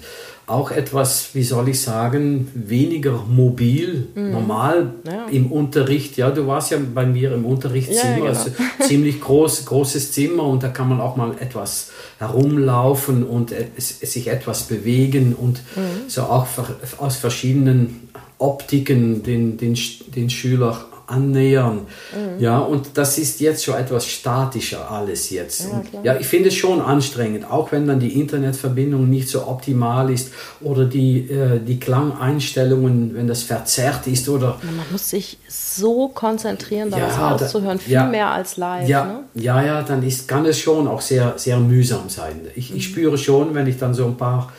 [SPEAKER 2] auch etwas, wie soll ich sagen, weniger mobil, mhm. normal ja. im Unterricht. Ja, du warst ja bei mir im Unterrichtszimmer, ja, genau. also ziemlich groß, großes Zimmer und da kann man auch mal etwas herumlaufen und es, es sich etwas bewegen und mhm. so auch aus verschiedenen Optiken den, den, den Schüler annähern. Mhm. Ja, und das ist jetzt schon etwas statischer alles jetzt. Ja, ja, ich finde es schon anstrengend, auch wenn dann die Internetverbindung nicht so optimal ist oder die, äh, die Klangeinstellungen, wenn das verzerrt ist oder...
[SPEAKER 1] Man muss sich so konzentrieren, da ja, auszuhören, viel
[SPEAKER 2] ja,
[SPEAKER 1] mehr als live.
[SPEAKER 2] Ja,
[SPEAKER 1] ne?
[SPEAKER 2] ja, ja, dann ist, kann es schon auch sehr, sehr mühsam sein. Ich, mhm. ich spüre schon, wenn ich dann so ein paar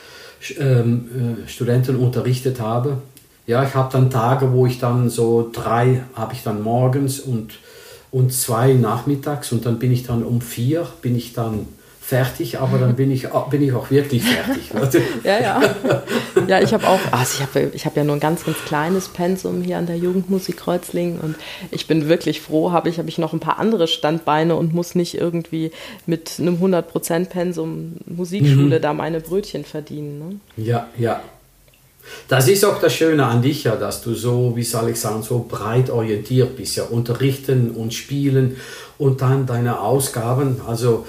[SPEAKER 2] ähm, äh, Studenten unterrichtet habe, ja, ich habe dann Tage, wo ich dann so drei habe ich dann morgens und, und zwei nachmittags und dann bin ich dann um vier, bin ich dann fertig, aber dann bin ich, bin ich auch wirklich fertig. [LAUGHS]
[SPEAKER 1] ja, ja. Ja, ich habe auch, also ich habe ich hab ja nur ein ganz, ganz kleines Pensum hier an der Jugendmusik Kreuzlingen und ich bin wirklich froh, habe ich, hab ich noch ein paar andere Standbeine und muss nicht irgendwie mit einem 100% Pensum Musikschule mhm. da meine Brötchen verdienen.
[SPEAKER 2] Ne? Ja, ja. Das ist auch das Schöne an dich ja, dass du so, wie soll ich sagen, so breit orientiert bist, ja, unterrichten und spielen und dann deine Ausgaben, also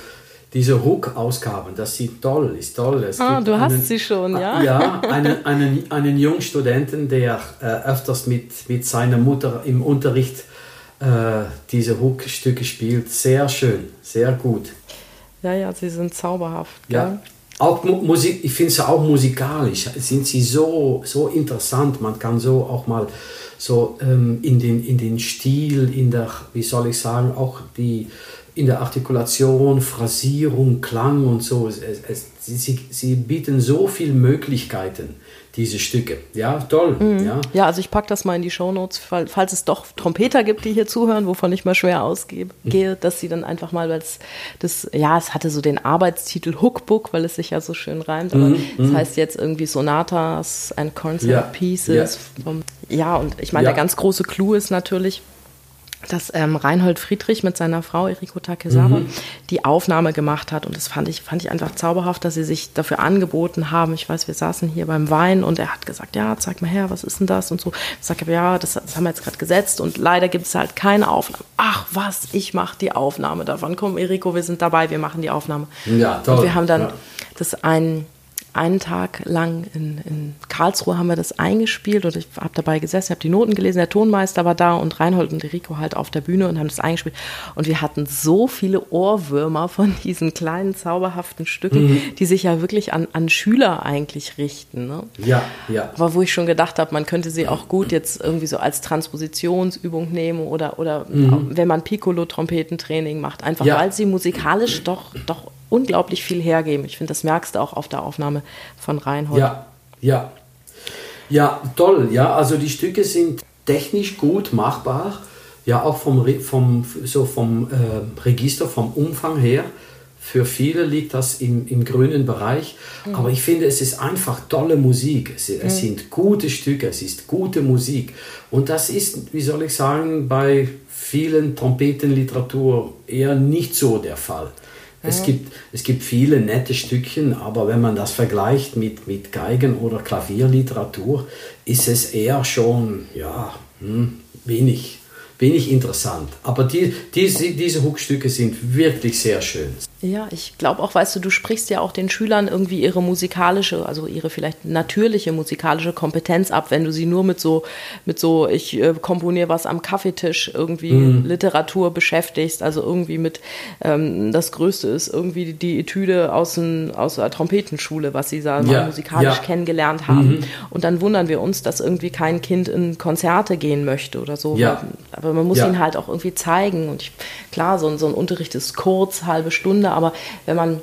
[SPEAKER 2] diese Hook-Ausgaben, das sieht toll, ist toll.
[SPEAKER 1] Es ah, du hast einen, sie schon, ja?
[SPEAKER 2] Ja, einen, einen, einen jungen Studenten, der äh, öfters mit, mit seiner Mutter im Unterricht äh, diese Hook-Stücke spielt. Sehr schön, sehr gut.
[SPEAKER 1] Ja, ja, sie sind zauberhaft.
[SPEAKER 2] Ja. Auch Musik, ich finde es auch musikalisch, sind sie so, so interessant. Man kann so auch mal so ähm, in, den, in den Stil, in der, wie soll ich sagen, auch die, in der Artikulation, Phrasierung, Klang und so. Es, es, sie, sie bieten so viele Möglichkeiten diese Stücke. Ja, toll.
[SPEAKER 1] Mhm. Ja. ja, also ich packe das mal in die Shownotes, falls es doch Trompeter gibt, die hier zuhören, wovon ich mal schwer ausgehe, mhm. dass sie dann einfach mal, weil es das, ja, es hatte so den Arbeitstitel Hookbook, weil es sich ja so schön reimt, aber mhm. das mhm. heißt jetzt irgendwie Sonatas and Concert ja. Pieces. Ja. Ja, und ich meine, der ganz große Clou ist natürlich, dass ähm, Reinhold Friedrich mit seiner Frau Eriko Takesawa mhm. die Aufnahme gemacht hat. Und das fand ich, fand ich einfach zauberhaft, dass sie sich dafür angeboten haben. Ich weiß, wir saßen hier beim Wein und er hat gesagt, ja, zeig mal her, was ist denn das? Und so. Ich sage, ja, das, das haben wir jetzt gerade gesetzt und leider gibt es halt keine Aufnahme. Ach was, ich mache die Aufnahme davon. Komm, Eriko, wir sind dabei, wir machen die Aufnahme. Ja, toll. Und wir haben dann ja. das ein einen Tag lang in, in Karlsruhe haben wir das eingespielt und ich habe dabei gesessen, habe die Noten gelesen, der Tonmeister war da und Reinhold und Rico halt auf der Bühne und haben das eingespielt. Und wir hatten so viele Ohrwürmer von diesen kleinen zauberhaften Stücken, mhm. die sich ja wirklich an, an Schüler eigentlich richten. Ne?
[SPEAKER 2] Ja, ja.
[SPEAKER 1] Aber wo ich schon gedacht habe, man könnte sie auch gut jetzt irgendwie so als Transpositionsübung nehmen oder, oder mhm. wenn man Piccolo-Trompetentraining macht, einfach ja. weil sie musikalisch doch, doch unglaublich viel hergeben. Ich finde, das merkst du auch auf der Aufnahme von Reinhold.
[SPEAKER 2] Ja, ja. Ja, toll. Ja, also die Stücke sind technisch gut machbar. Ja, auch vom, vom, so vom äh, Register, vom Umfang her. Für viele liegt das im, im grünen Bereich. Mhm. Aber ich finde, es ist einfach tolle Musik. Es, es mhm. sind gute Stücke, es ist gute Musik. Und das ist, wie soll ich sagen, bei vielen Trompetenliteratur eher nicht so der Fall. Es, gibt, es gibt viele nette Stückchen, aber wenn man das vergleicht mit, mit Geigen- oder Klavierliteratur, ist es eher schon ja, hm, wenig, wenig interessant. Aber die, diese, diese Hookstücke sind wirklich sehr schön.
[SPEAKER 1] Ja, ich glaube auch, weißt du, du sprichst ja auch den Schülern irgendwie ihre musikalische, also ihre vielleicht natürliche musikalische Kompetenz ab, wenn du sie nur mit so, mit so, ich äh, komponiere was am Kaffeetisch, irgendwie mhm. Literatur beschäftigst, also irgendwie mit, ähm, das Größte ist irgendwie die Etüde aus, ein, aus der Trompetenschule, was sie sagen, ja. musikalisch ja. kennengelernt haben. Mhm. Und dann wundern wir uns, dass irgendwie kein Kind in Konzerte gehen möchte oder so. Ja. Aber man muss ihnen halt auch irgendwie zeigen. Und ich, klar, so, so ein Unterricht ist kurz, halbe Stunde, aber wenn man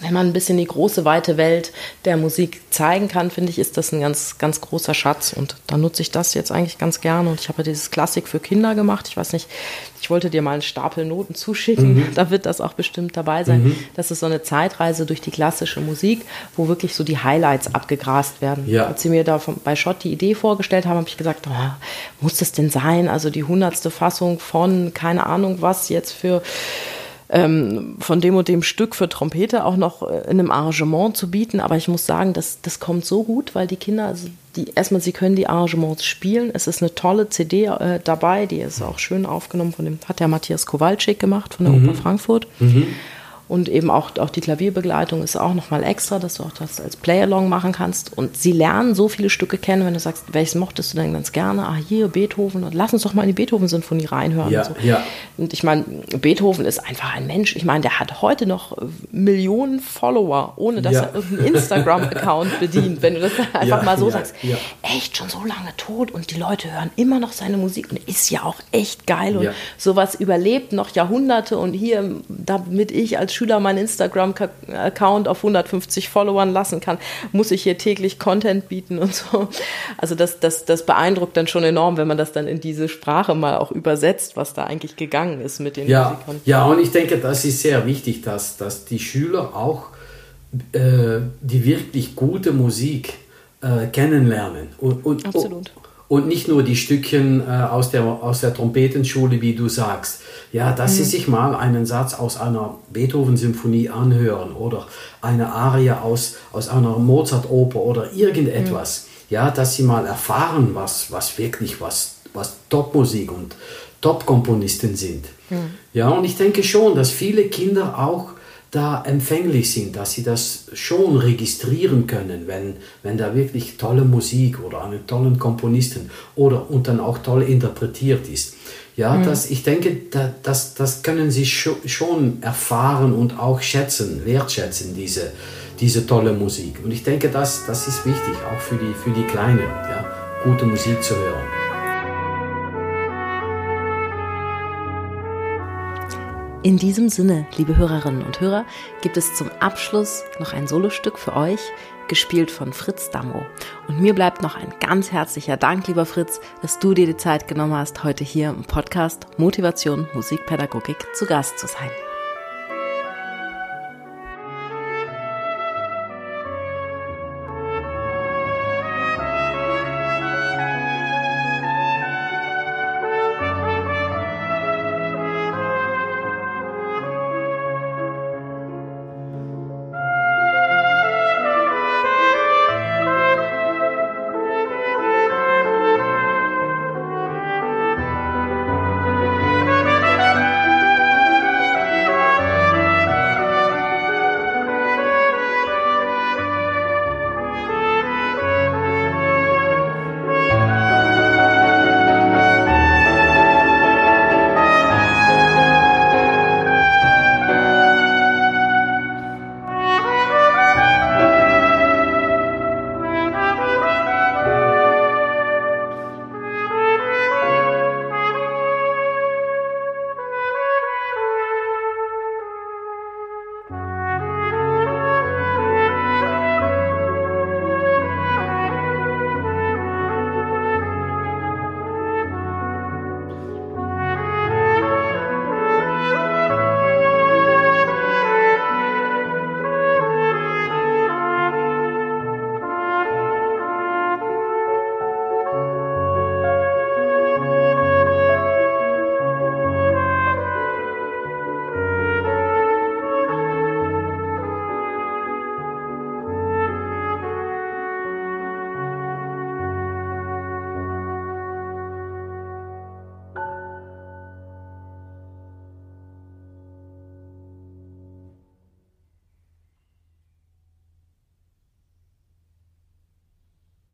[SPEAKER 1] wenn man ein bisschen die große, weite Welt der Musik zeigen kann, finde ich, ist das ein ganz, ganz großer Schatz. Und da nutze ich das jetzt eigentlich ganz gerne. Und ich habe ja dieses Klassik für Kinder gemacht. Ich weiß nicht, ich wollte dir mal einen Stapel Noten zuschicken. Mhm. Da wird das auch bestimmt dabei sein. Mhm. Das ist so eine Zeitreise durch die klassische Musik, wo wirklich so die Highlights abgegrast werden. Ja. Als sie mir da von, bei Schott die Idee vorgestellt haben, habe ich gesagt, oh, muss das denn sein? Also die hundertste Fassung von, keine Ahnung was, jetzt für ähm, von dem und dem Stück für Trompete auch noch äh, in einem Arrangement zu bieten. Aber ich muss sagen, das, das kommt so gut, weil die Kinder, also die, erstmal, sie können die Arrangements spielen. Es ist eine tolle CD äh, dabei, die ist auch schön aufgenommen von dem, hat der Matthias Kowalczyk gemacht von der mhm. Oper Frankfurt. Mhm. Und eben auch, auch die Klavierbegleitung ist auch nochmal extra, dass du auch das als Play-Along machen kannst. Und sie lernen so viele Stücke kennen, wenn du sagst, welches mochtest du denn ganz gerne? Ah, hier Beethoven. Und lass uns doch mal in die Beethoven-Sinfonie reinhören. Ja, und, so. ja. und ich meine, Beethoven ist einfach ein Mensch. Ich meine, der hat heute noch Millionen Follower, ohne dass ja. er irgendeinen Instagram-Account [LAUGHS] bedient. Wenn du das einfach ja, mal so sagst, echt schon so lange tot und die Leute hören immer noch seine Musik und ist ja auch echt geil. Und sowas überlebt noch Jahrhunderte. Und hier, damit ich als Schüler meinen Instagram-Account auf 150 Followern lassen kann, muss ich hier täglich Content bieten und so. Also das, das, das beeindruckt dann schon enorm, wenn man das dann in diese Sprache mal auch übersetzt, was da eigentlich gegangen ist mit den
[SPEAKER 2] ja, Musikern. Ja, und ich denke, das ist sehr wichtig, dass, dass die Schüler auch äh, die wirklich gute Musik äh, kennenlernen. Und, und, Absolut. Und nicht nur die Stückchen äh, aus, der, aus der Trompetenschule, wie du sagst. Ja, dass mhm. sie sich mal einen Satz aus einer Beethoven-Symphonie anhören oder eine Arie aus, aus einer Mozart-Oper oder irgendetwas. Mhm. Ja, dass sie mal erfahren, was, was wirklich, was, was Top-Musik und Top-Komponisten sind. Mhm. Ja, und ich denke schon, dass viele Kinder auch da empfänglich sind, dass sie das schon registrieren können, wenn, wenn da wirklich tolle Musik oder einen tollen Komponisten oder und dann auch toll interpretiert ist. Ja, mhm. das, ich denke, da, das, das können sie schon erfahren und auch schätzen, wertschätzen, diese, diese tolle Musik. Und ich denke, das, das ist wichtig, auch für die, für die Kleinen, ja, gute Musik zu hören.
[SPEAKER 1] In diesem Sinne, liebe Hörerinnen und Hörer, gibt es zum Abschluss noch ein Solostück für euch, gespielt von Fritz Dammo. Und mir bleibt noch ein ganz herzlicher Dank, lieber Fritz, dass du dir die Zeit genommen hast, heute hier im Podcast Motivation Musikpädagogik zu Gast zu sein.